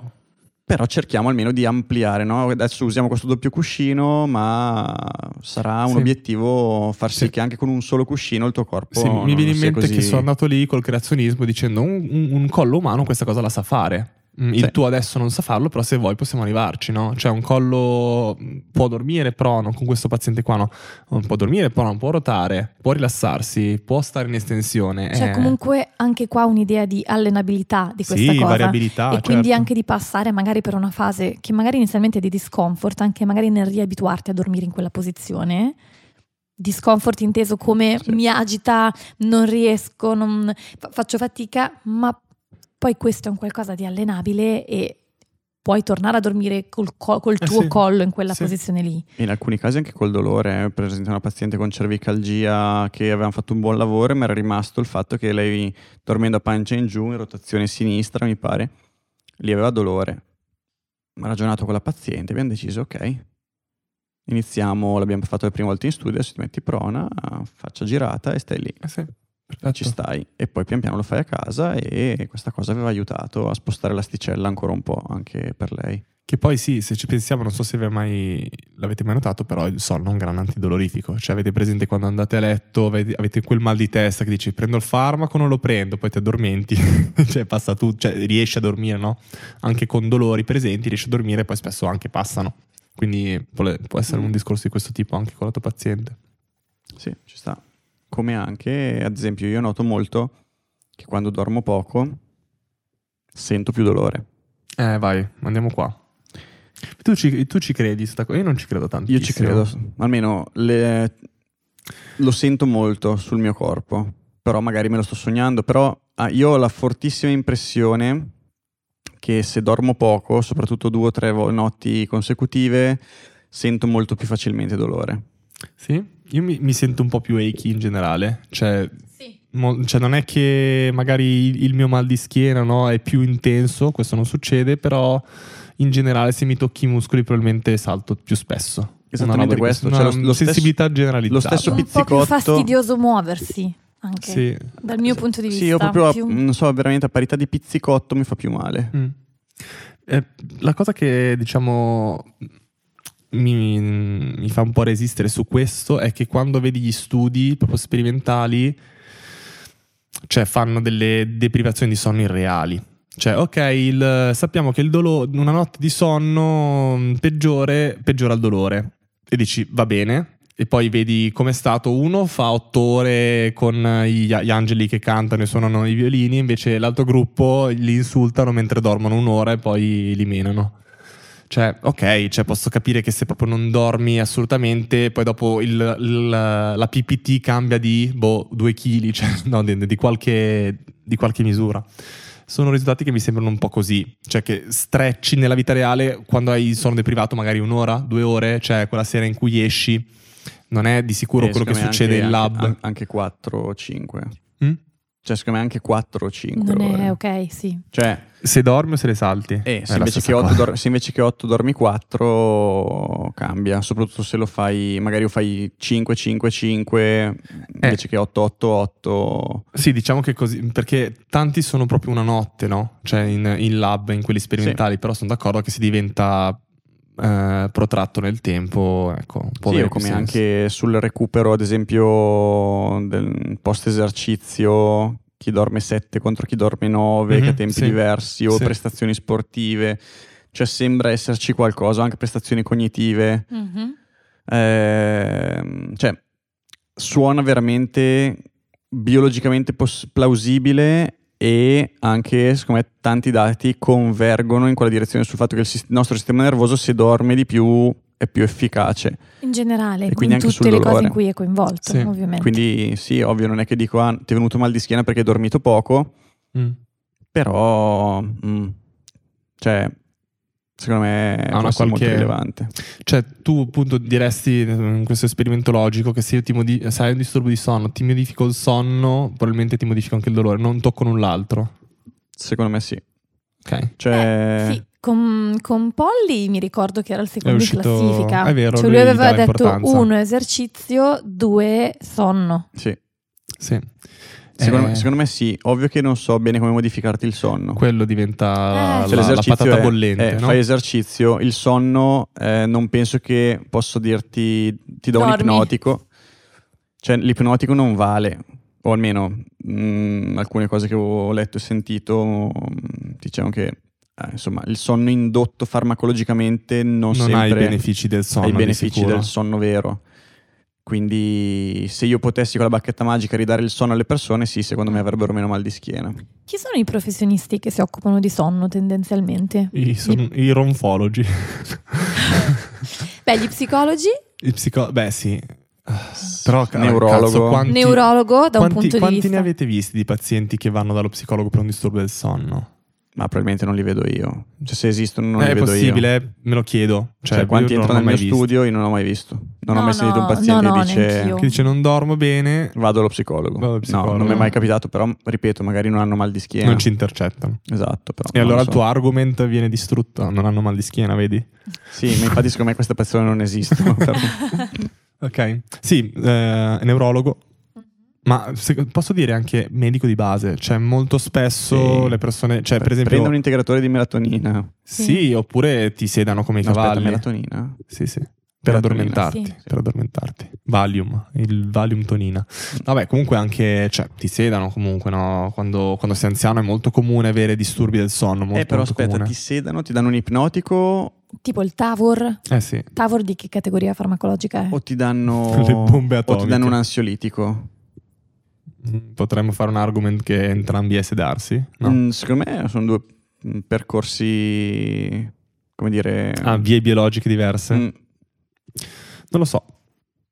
però cerchiamo almeno di ampliare, no? Adesso usiamo questo doppio cuscino, ma sarà un Sì. obiettivo far sì, Sì. che anche con un solo cuscino il tuo corpo sì, mi viene in mente così... che sono andato lì col creazionismo dicendo un, un- un collo umano questa cosa la sa fare. Mm, Il Sì. tuo adesso non sa farlo, però se vuoi possiamo arrivarci, no? Cioè un collo mm, può dormire, però non con questo paziente qua no. Non può dormire, però non può rotare, può rilassarsi, può stare in estensione. C'è eh. comunque anche qua un'idea di allenabilità di questa sì, cosa. variabilità. e quindi certo. anche di passare magari per una fase che magari inizialmente è di discomfort, anche magari nel riabituarti a dormire in quella posizione. Discomfort inteso come Sì. mi agita, non riesco, non- fa- faccio fatica, ma poi questo è un qualcosa di allenabile e puoi tornare a dormire col, co- col Eh tuo sì, collo in quella sì. posizione lì. In alcuni casi anche col dolore, eh. per esempio una paziente con cervicalgia che avevamo fatto un buon lavoro, ma era rimasto il fatto che lei dormendo a pancia in giù, in rotazione sinistra mi pare, lì aveva dolore. Ho ragionato con la paziente, abbiamo deciso ok, iniziamo, l'abbiamo fatto le prime volte in studio, adesso ti metti prona, faccia girata e stai lì. Eh sì, perfetto. ci stai e poi pian piano lo fai a casa e questa cosa aveva aiutato a spostare l'asticella ancora un po' anche per lei. Che poi sì, se ci pensiamo, non so se mai, l'avete mai notato, però il sonno è un gran antidolorifico. Cioè avete presente quando andate a letto, avete, avete quel mal di testa che dici prendo il farmaco, non lo prendo, poi ti addormenti, cioè passa tu, cioè riesci a dormire, no? Anche con dolori presenti riesci a dormire, poi spesso anche passano. Quindi può può essere un discorso di questo tipo anche con la tua paziente. Sì, ci sta. Come anche, ad esempio, io noto molto che quando dormo poco sento più dolore. Eh vai, andiamo qua. Tu ci, tu ci credi sta cosa? Io non ci credo tantissimo. Io ci credo, almeno le- lo sento molto sul mio corpo, però magari me lo sto sognando, però ah, io ho la fortissima impressione che se dormo poco, soprattutto due o tre notti consecutive, sento molto più facilmente dolore. Sì? Io mi, mi sento un po' più achy in generale. Cioè, Sì. mo- cioè, non è che magari il- il mio mal di schiena no, è più intenso, questo non succede, però in generale se mi tocchi i muscoli probabilmente salto più spesso. Esattamente questo, cioè lo- lo stesso- sensibilità generalizzata. lo stesso un po' più pizzicotto. fastidioso muoversi anche Sì. dal mio punto di vista. Sì, io proprio, a- più- non so, veramente a parità di pizzicotto mi fa più male. Mm. Eh, la cosa che diciamo mi, mi fa un po' resistere su questo è che quando vedi gli studi proprio sperimentali, cioè fanno delle deprivazioni di sonno irreali. Cioè, ok, il- sappiamo che il dolore, una notte di sonno mh, peggiore peggiora il dolore. E dici, va bene. E poi vedi com'è stato. Uno fa otto ore con gli, gli angeli che cantano e suonano i violini, invece l'altro gruppo li insultano mentre dormono un'ora e poi li menano. Cioè, ok, cioè posso capire che se proprio non dormi assolutamente, poi dopo il- il- la PPT cambia di boh, due chili, cioè, no, di, di qualche, di qualche misura. Sono risultati che mi sembrano un po' così, cioè che stretchi nella vita reale quando hai il sonno deprivato magari un'ora, due ore, cioè quella sera in cui esci, non è di sicuro Eh, quello che succede anche- in lab. Anche, anche 4 o 5. Mm? Cioè, secondo me anche 4 o 5 Non ore. è ok, sì. Cioè, Se dormi o se le salti? eh, se, invece che 8 cosa. dor- se invece che 8 dormi 4 cambia, soprattutto se lo fai, magari lo fai 5, 5, 5, invece che 8, 8, 8. Sì, diciamo che così, perché tanti sono proprio una notte, no? Cioè in, in lab, in quelli sperimentali, però sono d'accordo che si diventa eh, protratto nel tempo, ecco, un po' Sì, come senso. anche sul recupero, ad esempio, del post esercizio, chi dorme 7 contro chi dorme 9, che Mhm, ha tempi sì. diversi, o Sì. prestazioni sportive. Cioè sembra esserci qualcosa, anche prestazioni cognitive. Mhm. ehm, cioè, suona veramente biologicamente pos- plausibile e anche, secondo me, tanti dati convergono in quella direzione sul fatto che il nostro sistema nervoso, se dorme di più, è più efficace. In generale, E quindi in anche tutte sul le cose dolore. in cui è coinvolto, Sì, ovviamente. Quindi sì, ovvio, non è che dico, ah, ti è venuto mal di schiena perché hai dormito poco, Mm. però, mm, cioè, secondo me è Ha una molto qualche- rilevante. Cioè, tu appunto diresti in questo esperimento logico che se, io ti modi- se hai un disturbo di sonno, ti modifico il sonno, probabilmente ti modifico anche il dolore, non tocco null'altro. Secondo me sì. Ok. Cioè, Eh, sì, con, con Polly mi ricordo che era il secondo in uscito- classifica. è vero, Cioè, lui lui aveva detto importanza. uno esercizio, due sonno. sì. Sì. Secondo, Eh, me, secondo me sì, ovvio che non so bene come modificarti il sonno. quello diventa Eh, la, la- patata è, bollente, è, no? fai esercizio, il sonno eh, non penso che posso dirti ti do un Dormi. ipnotico. Cioè l'ipnotico non vale, o almeno mh, alcune cose che ho letto e sentito mh, dicevano che eh, insomma il sonno indotto farmacologicamente non, non sempre hai i benefici del sonno. ha i benefici del sonno vero. Quindi se io potessi con la bacchetta magica ridare il sonno alle persone, sì, secondo me avrebbero meno mal di schiena. Chi sono i professionisti che si occupano di sonno tendenzialmente? I, son- i ronfologi. Beh, gli psicologi, Il psico- Beh, sì. Però, Neurologo. cazzo, quanti, neurologo da un quanti- punto di quanti vista. ne avete visti di pazienti che vanno dallo psicologo per un disturbo del sonno? Ma probabilmente non li vedo io. Cioè se esistono non è li vedo io. possibile, eh, me lo chiedo. Cioè, Cioè, quanti entrano ho nel mio visto. studio io non ho mai visto. Non ho No, mai sentito un no, paziente no, no, che dice. Che dice non dormo bene, vado allo psicologo. Vado allo psicologo. No, non mi è mai capitato, però ripeto, magari non hanno mal di schiena. non ci intercettano. Esatto, però. E allora lo il so. tuo argument viene distrutto. Non hanno mal di schiena, vedi? Sì, ma infatti secondo me queste persone non esistono. Ok. Sì, eh, neurologo. Ma se- posso dire anche medico di base, cioè molto spesso Sì. le persone, cioè per esempio, Prendo un integratore di melatonina. sì, oppure ti sedano come i No, aspetta, cavalli. melatonina? Sì, sì. Per Melatonina. addormentarti, Sì. per addormentarti. Valium, il Valium tonina. Vabbè, comunque anche, cioè, ti sedano comunque, no? Quando, quando sei anziano è molto comune avere disturbi del sonno, molto, eh, però molto aspetta, comune. ti sedano, ti danno un ipnotico Tipo il Tavor. Eh sì. Tavor di che categoria farmacologica è? o ti danno, Le bombe o ti atomiche. danno un ansiolitico? Mm, Potremmo fare un argument che entrambi è sedarsi? No. Mm, secondo me sono due mm, percorsi, come dire... Ah, vie biologiche diverse? mm, Non lo so.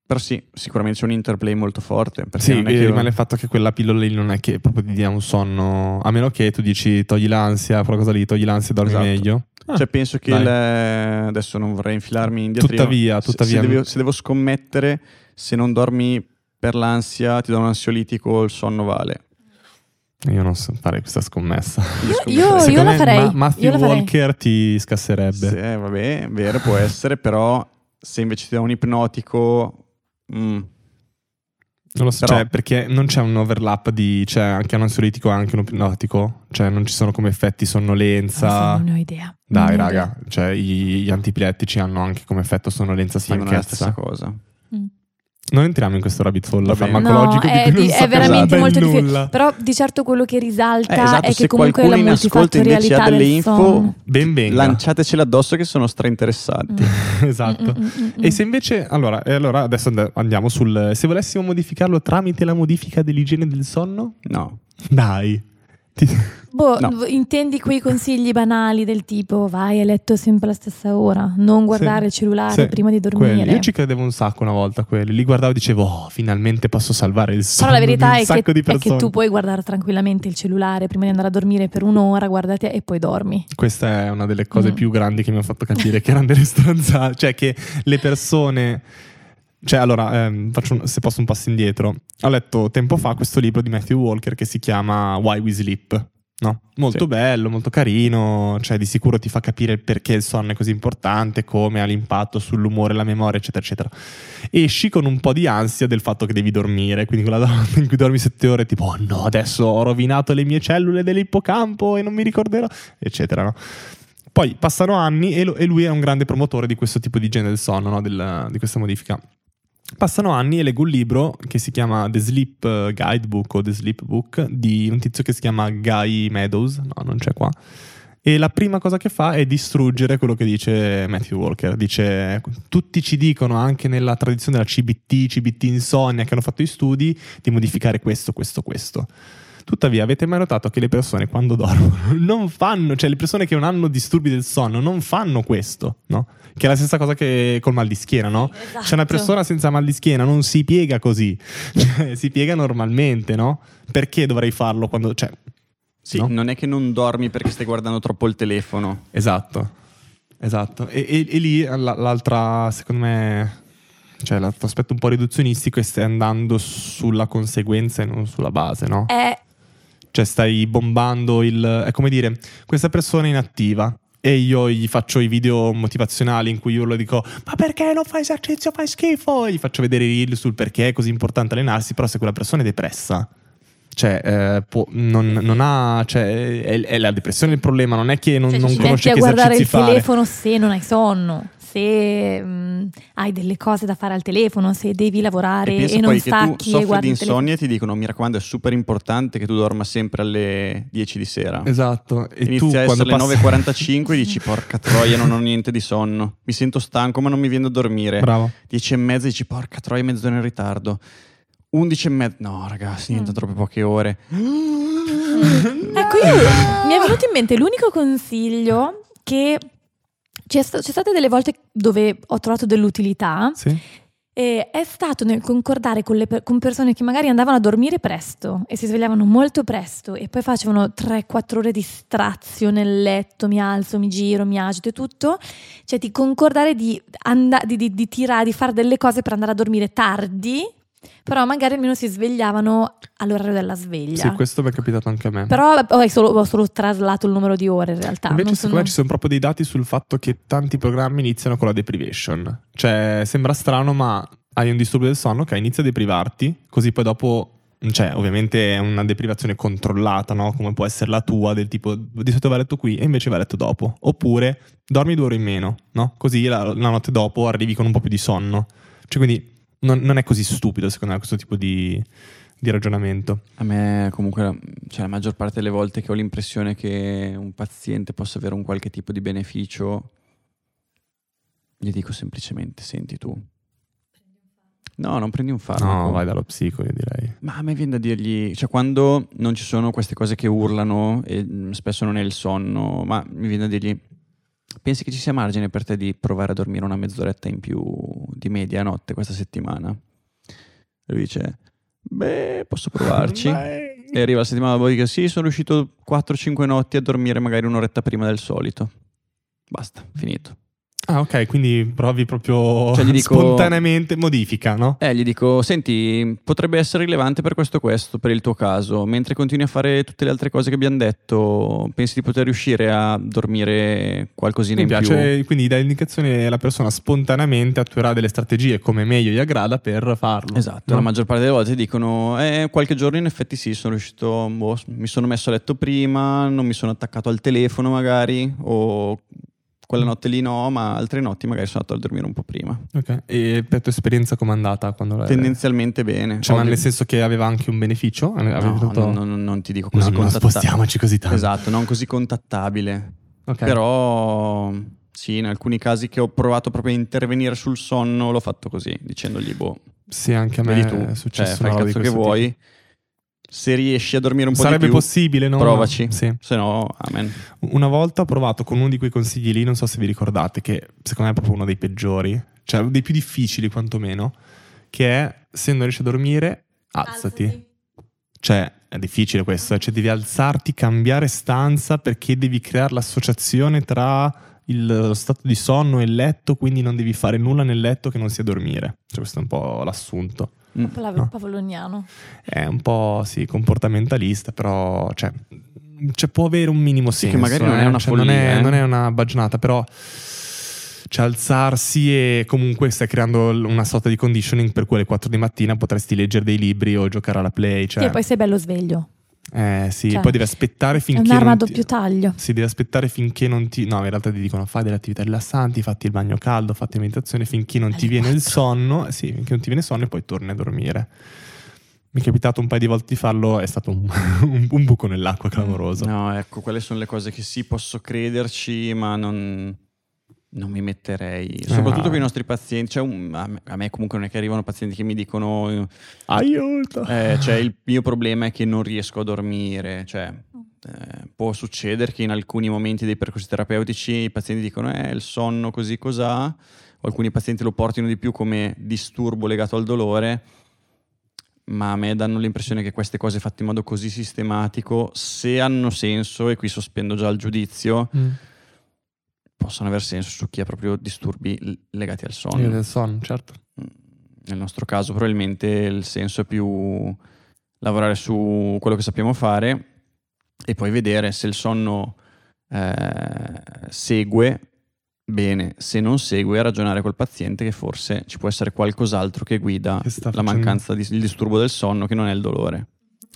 però sì, sicuramente c'è un interplay molto forte. Sì, non che rimane il fatto che quella pillola lì non è che proprio ti dia un sonno, a meno che tu dici togli l'ansia, quella cosa lì, togli l'ansia e dormi Esatto. meglio. Ah, Cioè, penso che il- adesso non vorrei infilarmi in diatriba. Tuttavia, se- tuttavia- Se, devo, se devo scommettere, se non dormi per l'ansia, ti do un ansiolitico, il sonno vale. Io non so fare questa scommessa. Io io- Secondo la farei, Ma- Matthew io la farei. Walker ti scasserebbe. Sì, eh, vabbè, vero, può essere, però se invece ti do un ipnotico... mm, Non lo so, Però- cioè, perché non c'è un overlap di, cioè, anche un ansiolitico e anche un ipnotico? Cioè, non ci sono come effetti sonnolenza. Non ne ho idea. Dai, Non raga, cioè, i- gli antipilettici hanno anche come effetto sonnolenza sì, ma non è la stessa cosa. idea. Mm. Non entriamo in questo rabbit hole farmacologico No, di è, di- è sappiamo veramente ben molto difficile. nulla. Però di certo quello che risalta Eh, esatto, è che comunque la qualcuno in ascolto invece multifattorialità ha delle del info, sonno. Ben venga. Lanciatecele addosso che sono strainteressanti. esatto. Mm, mm, mm, mm, E se invece, allora, e allora adesso and- andiamo sul, se volessimo modificarlo tramite la modifica dell'igiene del sonno? No. Dai. Ti- Boh, No. intendi quei consigli banali del tipo vai a letto sempre alla stessa ora, non guardare il cellulare Sì, prima di dormire. quelli. Io ci credevo un sacco una volta a quelli. Li guardavo e dicevo, oh, finalmente posso salvare il sonno Però la verità è sacco che, di è che tu puoi guardare tranquillamente il cellulare prima di andare a dormire per un'ora, guardati e poi dormi. Questa è una delle cose Mm. più grandi che mi hanno fatto capire che erano delle stronzate. Cioè che le persone... Cioè allora, ehm, faccio un- se posso un passo indietro. Ho letto tempo fa questo libro di Matthew Walker che si chiama Why We Sleep. No? Molto Sì. bello, molto carino, cioè di sicuro ti fa capire perché il sonno è così importante, come ha l'impatto sull'umore, la memoria, eccetera, eccetera. Esci con un po' di ansia del fatto che devi dormire, quindi quella notte in cui dormi sette ore, tipo, oh no, adesso ho rovinato le mie cellule dell'ippocampo e non mi ricorderò, eccetera, no? Poi passano anni e, e lui è un grande promotore di questo tipo di genere del sonno, no? Del- di questa modifica. Passano anni e leggo un libro che si chiama The Sleep eh, Guidebook o The Sleep Book di un tizio che si chiama Guy Meadows, no, non c'è qua, E la prima cosa che fa è distruggere quello che dice Matthew Walker. Dice: Tutti ci dicono, anche nella tradizione della CBT, CBT insonnia, che hanno fatto gli studi, di modificare questo, questo, questo. Tuttavia, avete mai notato che le persone quando dormono non fanno, cioè le persone che non hanno disturbi del sonno non fanno questo, no? Che è la stessa cosa che col mal di schiena, no? Esatto. C'è una persona senza mal di schiena, non si piega così, Cioè, si piega normalmente, no? Perché dovrei farlo quando, cioè, Sì, No? non è che non dormi perché stai guardando troppo il telefono. Esatto, esatto. E, e- e lì la- l'altra, secondo me, cioè l'altro aspetto un po' riduzionistico è stai andando sulla conseguenza e non sulla base, no? È Cioè stai bombando il... è come dire, questa persona è inattiva e io gli faccio i video motivazionali in cui io lo dico ma perché non fai esercizio, fai schifo? E gli faccio vedere i reel sul perché è così importante allenarsi, però se quella persona è depressa... Cioè, eh, può- non, non ha. Cioè, è, è la depressione il problema, non è che non, Cioè, non ci metti conosce a che guardare il esercizi fare. telefono se non hai sonno, se mm, hai delle cose da fare al telefono, se devi lavorare E e, non tu stacchi e soffri guardi di insonnia e ti dicono mi raccomando è super importante che tu dorma sempre alle 10 di sera. Esatto. E tu Inizia a quando essere le passi... 9.45 e dici porca troia non ho niente di sonno. Mi sento stanco ma non mi viene da dormire. Bravo. 10 e mezza dici porca troia mezz'ora in ritardo. 11 e mezza. No ragazzi niente Mm. troppe poche ore. Ecco, io mi è venuto in mente l'unico consiglio che c'è, sta- c'è state delle volte dove ho trovato dell'utilità Sì. e è stato nel concordare con, le con persone che magari andavano a dormire presto e si svegliavano molto presto e poi facevano 3-4 ore di strazio nel letto, mi alzo, mi giro, mi agito e tutto, cioè di concordare di, and- di, di, di tirare, di fare delle cose per andare a dormire tardi, però magari almeno si svegliavano all'orario della sveglia. Sì, questo mi è capitato anche a me. Però ho solo, ho solo traslato il numero di ore in realtà. Invece, secondo me ci sono proprio dei dati sul fatto che tanti programmi iniziano con la deprivation. Cioè, sembra strano, ma hai un disturbo del sonno, ok, inizia a deprivarti, così poi dopo. Cioè, ovviamente è una deprivazione controllata, no? Come può essere la tua, del tipo di solito va letto qui e invece va letto dopo. Oppure dormi due ore in meno, no? Così la, la notte dopo arrivi con un po' più di sonno. Cioè, quindi non, non è così stupido, secondo me, questo tipo di, di ragionamento. A me comunque cioè, la maggior parte delle volte che ho l'impressione che un paziente possa avere un qualche tipo di beneficio, gli dico semplicemente senti tu. No, non prendi un farmaco. No, vai dallo psico, io direi. Ma a me viene da dirgli, cioè quando non ci sono queste cose che urlano e mm, spesso non è il sonno, ma mi viene da dirgli, pensi che ci sia margine per te di provare a dormire una mezz'oretta in più di media notte questa settimana? E lui dice, beh, posso provarci. E arriva la settimana dopo e dice, sì, sono riuscito 4-5 notti a dormire magari un'oretta prima del solito. Basta, finito. Ah, ok, quindi provi proprio Cioè, gli dico- spontaneamente modifica, no? Eh, gli dico, senti, potrebbe essere rilevante per questo questo, per il tuo caso. Mentre continui a fare tutte le altre cose che abbiamo detto, pensi di poter riuscire a dormire qualcosina Mi in piace, quindi dai l'indicazione la persona spontaneamente attuerà delle strategie come meglio gli aggrada per farlo. più? Esatto, no? la maggior parte delle volte dicono, eh, qualche giorno in effetti sì, sono riuscito, boh, mi sono messo a letto prima, non mi sono attaccato al telefono magari, o quella notte lì no, ma altre notti magari sono andato a dormire un po' prima. Ok. E per tua esperienza com'è andata. Tendenzialmente bene. Cioè, ma nel senso che aveva anche un beneficio? No, tutto- no, no, no, non ti dico No, così non contattabile. spostiamoci così tanto. Esatto, non così contattabile. Ok. Però sì, in alcuni casi che ho provato proprio a intervenire sul sonno l'ho fatto così, dicendogli boh, Sì, anche a me tu, è cioè, successo fai il cazzo che questo vuoi. Se riesci a dormire un po' Sarebbe di più, possibile, no? provaci. Sì. se no, amen. Una volta ho provato con uno di quei consigli lì, non so se vi ricordate, che secondo me è proprio uno dei peggiori, cioè dei più difficili quantomeno, che è se non riesci a dormire, alzati. Cioè, è difficile questo, cioè devi alzarti, cambiare stanza perché devi creare l'associazione tra il- lo stato di sonno e il letto, quindi non devi fare nulla nel letto che non sia dormire. Cioè, questo è un po' l'assunto. Mm. Un po' la- No. pavloniano. È un po', sì, comportamentalista, però, cioè, cioè, può avere un minimo Sì, senso. che magari non eh, è una cioè, non, follia, è, eh. non è una baggianata, però... Cioè, alzarsi e comunque stai creando una sorta di conditioning per cui alle 4 di mattina potresti leggere dei libri o giocare alla play. Cioè, Sì, e poi sei bello sveglio. Eh, sì, cioè, poi devi aspettare È finché. un'arma a non ti- doppio taglio. Si deve aspettare finché non ti. No, in realtà ti dicono fai delle attività rilassanti, fatti il bagno caldo, fatti meditazione finché non ti Alle viene il quattro. sonno. Sì, finché non ti viene sonno e poi torni a dormire. Mi è capitato un paio di volte di farlo, è stato un, un- un buco nell'acqua clamoroso. No, ecco, quelle sono le cose che sì, posso crederci, ma non, non mi metterei. Soprattutto Ah. con i nostri pazienti. Cioè, un- a, me, a me comunque non è che arrivano pazienti che mi dicono... Aiuto! Eh, cioè, il mio problema è che non riesco a dormire. Cioè, eh, può succedere che in alcuni momenti dei percorsi terapeutici i pazienti dicono eh, il sonno così cos'ha, o alcuni pazienti lo portino di più come disturbo legato al dolore, ma a me danno l'impressione che queste cose fatte in modo così sistematico, se hanno senso, e qui sospendo già il giudizio, Mm. Possono aver senso su chi ha proprio disturbi legati al sonno. del sonno, certo. Nel nostro caso probabilmente il senso è più lavorare su quello che sappiamo fare e poi vedere se il sonno eh, segue bene, se non segue ragionare col paziente che forse ci può essere qualcos'altro che guida Che la mancanza di il disturbo del sonno che non è il dolore.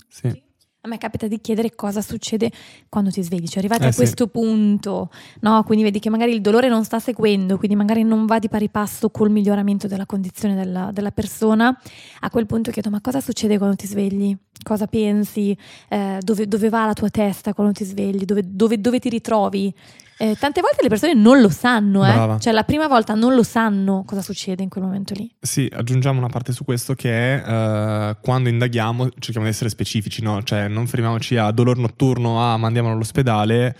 Sì. A me capita di chiedere cosa succede quando ti svegli, cioè arrivati Eh, a sì. questo punto, no? Quindi vedi che magari il dolore non sta seguendo, quindi magari non va di pari passo col miglioramento della condizione della, della persona. A quel punto chiedo: ma cosa succede quando ti svegli? Cosa pensi? Eh, dove, dove va la tua testa quando ti svegli? Dove, dove- dove ti ritrovi? Eh, tante volte le persone non lo sanno, eh? Cioè la prima volta non lo sanno cosa succede in quel momento lì. Sì, aggiungiamo una parte su questo che è eh, quando indaghiamo cerchiamo di essere specifici, no? Cioè non fermiamoci a dolore notturno, ah mandiamolo all'ospedale,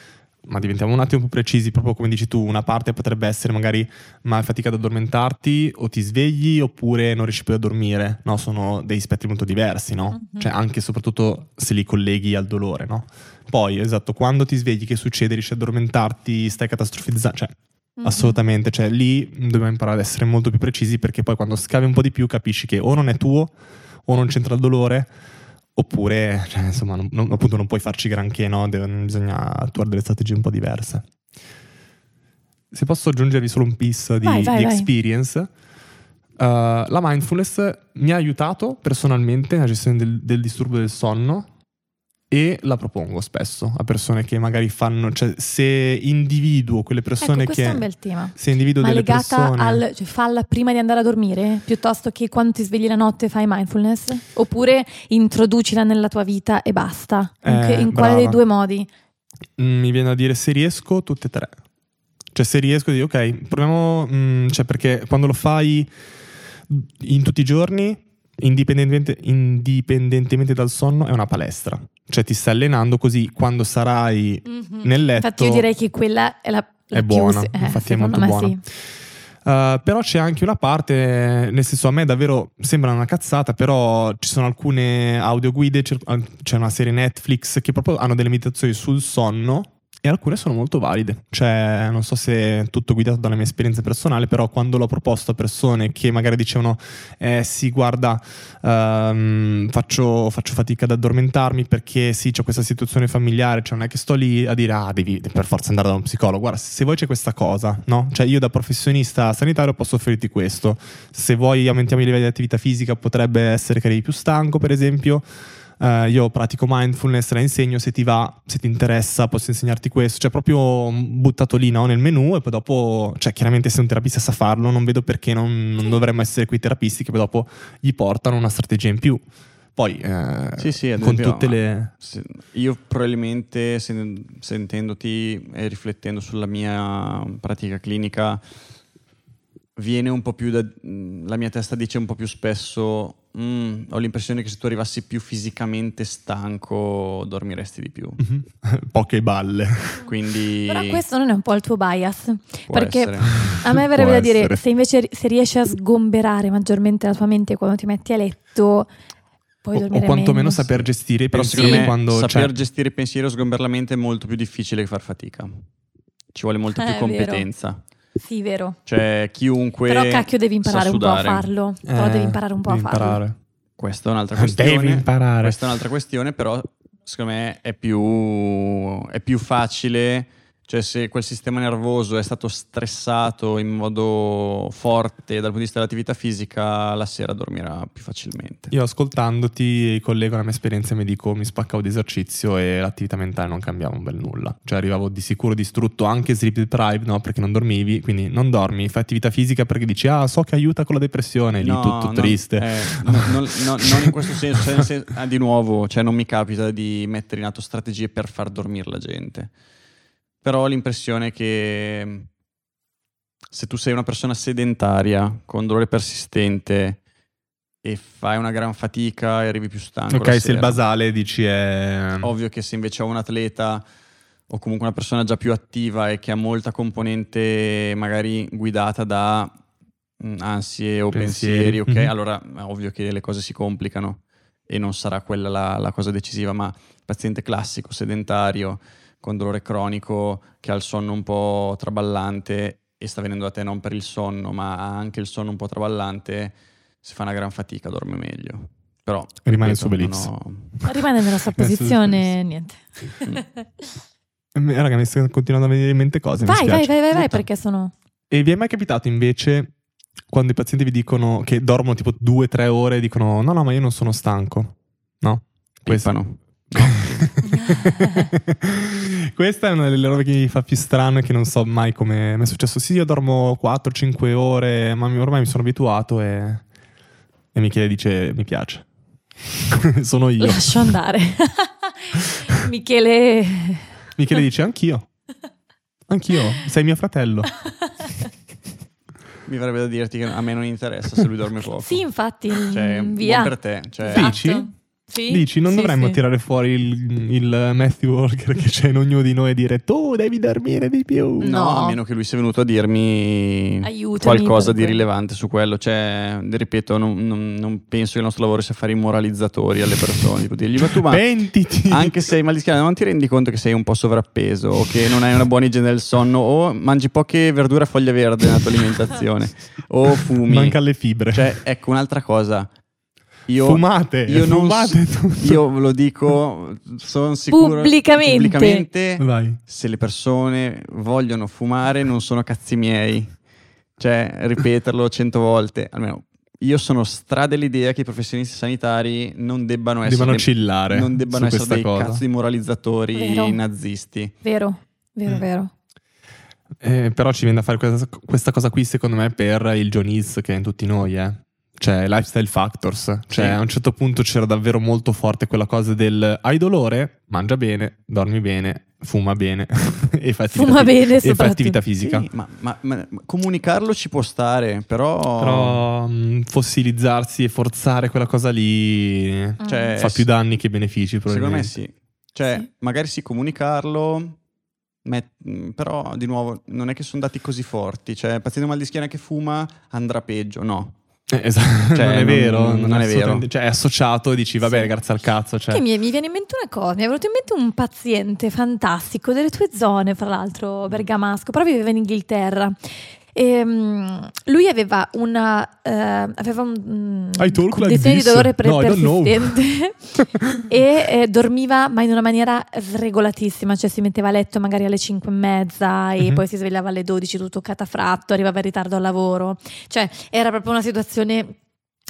ma diventiamo un attimo più precisi, proprio come dici tu, una parte potrebbe essere magari ma hai fatica ad addormentarti o ti svegli oppure non riesci più a dormire, no? Sono dei spettri molto diversi, no? Mhm. Cioè anche e soprattutto se li colleghi al dolore, no? Poi, esatto, quando ti svegli che succede? Riesci ad addormentarti, stai catastrofizzando, cioè. Assolutamente. Assolutamente, cioè lì dobbiamo imparare ad essere molto più precisi perché poi quando scavi un po' di più capisci che o non è tuo o non c'entra il dolore oppure cioè, insomma non- non- appunto non puoi farci granché, no? Deve- bisogna attuare delle strategie un po' diverse. Se posso aggiungervi solo un piece di, Vai, vai, di experience, uh, la mindfulness mi ha aiutato personalmente nella gestione del, del disturbo del sonno e la propongo spesso a persone che magari fanno, cioè se individuo quelle persone Ecco, questo che... è un bel tema. Se individuo Ma delle legata persone... al, cioè falla prima di andare a dormire piuttosto che quando ti svegli la notte fai mindfulness? Oppure introducila nella tua vita e basta? In, Eh, in quale dei due modi? Mm, mi viene da dire se riesco tutte e tre. Cioè se riesco di ok, proviamo, mm, cioè perché quando lo fai in tutti i giorni, indipendentemente, indipendentemente dal sonno, è una palestra. Cioè ti stai allenando così quando sarai nel letto... Infatti io direi che quella è la, la È più buona, eh, infatti è molto buona. sì. Uh, però c'è anche una parte, nel senso a me davvero sembra una cazzata, però ci sono alcune audioguide, c'è c'è una serie Netflix che proprio hanno delle meditazioni sul sonno e alcune sono molto valide. Cioè, non so se è tutto guidato dalla mia esperienza personale, però quando l'ho proposto a persone che magari dicevano, eh sì, guarda, ehm, faccio, faccio fatica ad addormentarmi perché sì, c'è questa situazione familiare, cioè non è che sto lì a dire, ah, devi per forza andare da uno psicologo. Guarda, se vuoi c'è questa cosa, no? Cioè io da professionista sanitario posso offrirti questo. Se vuoi aumentiamo i livelli di attività fisica, potrebbe essere che eri più stanco, per esempio. Eh, io pratico mindfulness, la insegno, se ti va, se ti interessa, posso insegnarti questo. Cioè, proprio buttato lì no, nel menu e poi dopo, cioè, chiaramente se un terapista sa farlo, non vedo perché non, non dovremmo essere quei terapisti che poi dopo gli portano una strategia in più. Poi, eh, Sì, sì, con esempio, tutte le... Io probabilmente sen- sentendoti e riflettendo sulla mia pratica clinica viene un po' più da... la mia testa dice un po' più spesso "Mm, ho l'impressione che se tu arrivassi più fisicamente stanco dormiresti di più. Poche balle. Quindi Però questo non è un po' il tuo bias? può perché essere. A me verrebbe da dire, essere. se invece se riesci a sgomberare maggiormente la tua mente quando ti metti a letto, puoi O, o quantomeno meno. saper gestire i Però pensieri secondo me quando saper c'è. gestire i pensieri o sgomberare la mente è molto più difficile che far fatica. Ci vuole molta Eh, più è competenza. Sì, vero. Cioè, chiunque. Però cacchio devi imparare un po' a sudare. farlo. Però Eh, devi imparare un po' a devi farlo. imparare. Questa è un'altra questione. Devi imparare. Questa è un'altra questione, però secondo me è più, è più facile Cioè se quel sistema nervoso è stato stressato in modo forte dal punto di vista dell'attività fisica, la sera dormirà più facilmente. Io ascoltandoti collego la mia esperienza e mi dico mi spaccavo di esercizio e l'attività mentale non cambiava un bel nulla. Cioè arrivavo di sicuro distrutto anche sleep deprived, no? Perché non dormivi, quindi non dormi, fai attività fisica perché dici ah so che aiuta con la depressione, lì No, tutto non- triste. eh, no, non, no, non in questo senso, cioè nel sen- ah, di nuovo, cioè non mi capita di mettere in atto strategie per far dormire la gente. Però ho l'impressione che mm, se tu sei una persona sedentaria con dolore persistente e fai una gran fatica e arrivi più stanco. ok, se il sera, basale dici è... Ovvio che se invece ho un atleta o comunque una persona già più attiva e che ha molta componente magari guidata da mm, ansie o Pensieri. pensieri, ok? Mhm. Allora è ovvio che le cose si complicano e non sarà quella la, la cosa decisiva, ma il paziente classico, sedentario, con dolore cronico, che ha il sonno un po' traballante e sta venendo da te non per il sonno, ma ha anche il sonno un po' traballante, se fa una gran fatica dorme meglio. Però Rimane su Belix. ho- Rimane nella sua posizione, niente. Eh, Raga, mi stanno continuando a venire in mente cose. mi Vai, vai, vai, vai, vai, perché sono... E vi è mai capitato invece quando i pazienti vi dicono che dormono tipo due o tre ore e dicono no, no, ma io non sono stanco? No? Questo- Pippano. Questa è una delle robe che mi fa più strano e che non so mai come mi è successo. Sì, io dormo 4-5 ore, ma ormai mi sono abituato e, e Michele dice mi piace. sono io. Lascio andare. Michele... Michele dice anch'io. Anch'io, sei mio fratello. Mi verrebbe da dirti che a me non interessa se lui dorme poco. Sì, infatti, Cioè, via. buon per te. Cioè, Sì. Dici? Sì, Dici, non sì, dovremmo sì. tirare fuori il, il Matthew Walker che c'è in ognuno di noi e dire tu devi dormire di più. No, No. a meno che lui sia venuto a dirmi Aiutami qualcosa di rilevante su quello. Cioè, ripeto, non, non- non penso che il nostro lavoro sia fare i moralizzatori alle persone. Tipo dirgli, ma tu ma Pentiti. anche se hai mal di schiena non ti rendi conto che sei un po' sovrappeso o che non hai una buona igiene del sonno o mangi poche verdure a foglia verde nella tua alimentazione o fumi. Manca le fibre. Cioè, ecco un'altra cosa. Io, fumate, io non fumate tutto. Io ve lo dico, sono sicuro Pubblicamente. pubblicamente, Vai. se le persone vogliono fumare non sono cazzi miei. Cioè, ripeterlo cento volte, almeno io sono stra dell'idea che i professionisti sanitari non debbano essere, Devono chillare non debbano essere dei cosa. cazzo di moralizzatori Vero. nazisti. Vero, vero, Mm. vero. Eh, però ci viene da fare questa, questa cosa qui, secondo me, per il John Hills che è in tutti noi, eh. Cioè, lifestyle factors. Cioè, Sì. a un certo punto c'era davvero molto forte quella cosa del hai dolore, mangia bene, dormi bene, fuma bene e fai attività, Fuma bene, e soprattutto. attività fisica. Sì, ma, ma- ma- comunicarlo ci può stare, però... Però mh, fossilizzarsi e forzare quella cosa lì Cioè, fa più danni che benefici, Secondo me probabilmente. sì. Cioè, Sì. magari sì comunicarlo, mh, però di nuovo non è che sono dati così forti. Cioè, paziente mal di schiena che fuma andrà peggio, no. Eh, esatto, Cioè, non è non- vero, non è assolutamente- vero. Cioè, è associato e dici, vabbè, Sì. grazie al cazzo. Cioè. Che mi, mi viene in mente una cosa, mi è venuto in mente un paziente fantastico delle tue zone, fra l'altro bergamasco, però viveva in Inghilterra. Ehm, lui aveva una eh, aveva un mm, I talk like di dolore pre- No, persistente. E eh, dormiva ma in una maniera sregolatissima, cioè si metteva a letto magari alle 5 e mezza e Mhm. poi si svegliava alle 12 tutto catafratto, arrivava in ritardo al lavoro, cioè era proprio una situazione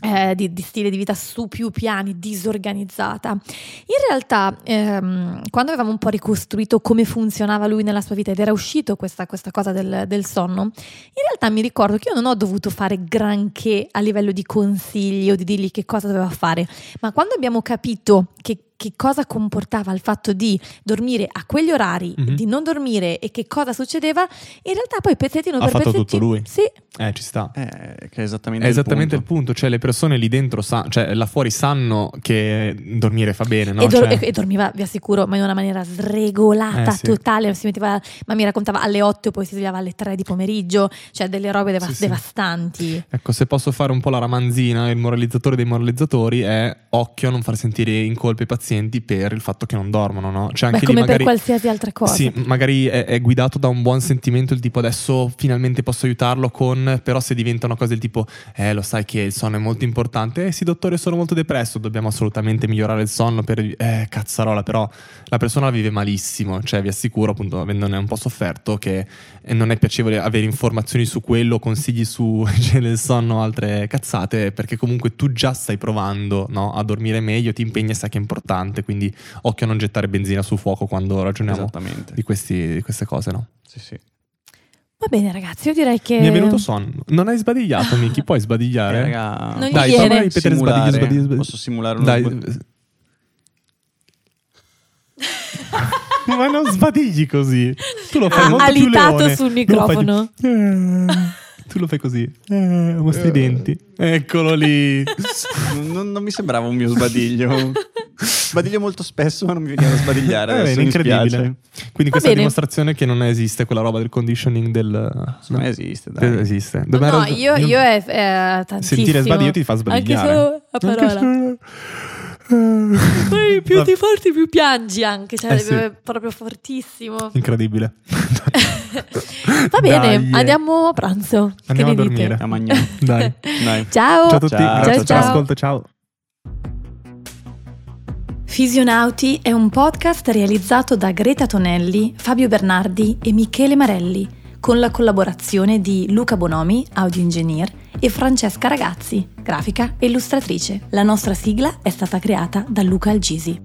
eh, di, di stile di vita su più piani, disorganizzata. In realtà, ehm, quando avevamo un po' ricostruito come funzionava lui nella sua vita ed era uscito questa, questa cosa del, del sonno, in realtà mi ricordo che io non ho dovuto fare granché a livello di consigli o di dirgli che cosa doveva fare, ma quando abbiamo capito che, che cosa comportava il fatto di dormire a quegli orari, Mhm. di non dormire e che cosa succedeva, in realtà poi pezzettino Ha per fatto pezzettino... tutto lui. Sì, Eh, ci sta. Eh, che è esattamente, È esattamente il il punto, cioè le persone lì dentro, sa- cioè là fuori sanno che dormire fa bene, no? e, dor- Cioè- e- e dormiva, vi assicuro, ma in una maniera sregolata, Eh, sì. totale. Si metteva, ma mi raccontava alle 8 e poi si svegliava alle 3 di pomeriggio, cioè delle robe deva- Sì, sì. devastanti. Ecco, se posso fare un po' la ramanzina, il moralizzatore dei moralizzatori è occhio a non far sentire in colpa i pazienti per il fatto che non dormono, no? Cioè Beh, anche come lì magari per qualsiasi altra cosa. Sì, magari è, è guidato da un buon sentimento, il tipo adesso finalmente posso aiutarlo con, però se diventa una cosa del tipo, eh lo sai che il sonno è molto importante, eh sì dottore sono molto depresso, dobbiamo assolutamente migliorare il sonno per, eh cazzarola, però la persona la vive malissimo, cioè vi assicuro appunto avendone un po' sofferto che non è piacevole avere informazioni su quello, consigli su igiene del sonno, altre cazzate, perché comunque tu già stai provando no, a dormire meglio, ti impegni e sai che è importante, quindi occhio a non gettare benzina sul fuoco quando ragioniamo di, questi- di queste cose, no? Sì, sì. Va bene ragazzi, io direi che... Mi è venuto sonno. Non hai sbadigliato, Miki? Puoi sbadigliare? Eh, raga, Non Dai, viene. prova a ripetere sbadigli, simulare. sbadigli, sbadigli. Posso simulare uno Dai. sbad- Ma non sbadigli così. Tu lo fai Ha molto più alitato leone. sul Tu lo fai microfono. "Eh". Tu lo fai così. Eh, mostri i denti. Eccolo lì. non, non- non mi sembrava un mio sbadiglio. Sbadiglio molto spesso, ma non mi veniva da sbadigliare. Eh, adesso incredibile. Quindi questa è bene. la dimostrazione che non esiste quella roba del conditioning del... Me esiste, dai. esiste. No, Dov'era- no, io, io è, è tantissimo. Sentire sbadiglio ti fa sbadigliare. Anche solo a parola. Anche solo- Poi più ti forti più piangi anche, cioè Eh sì. è proprio fortissimo. Incredibile. Va bene, Dai. andiamo a pranzo. Andiamo a che ne dite? dormire. A mangiare. Dai. Dai. Ciao. Ciao a tutti. Ciao, Grazie ciao, per ciao. l'ascolto. Ciao. Fisionauti è un podcast realizzato da Greta Tonelli, Fabio Bernardi e Michele Marelli, con la collaborazione di Luca Bonomi, audio engineer, e Francesca Ragazzi, grafica e illustratrice. La nostra sigla è stata creata da Luca Algisi.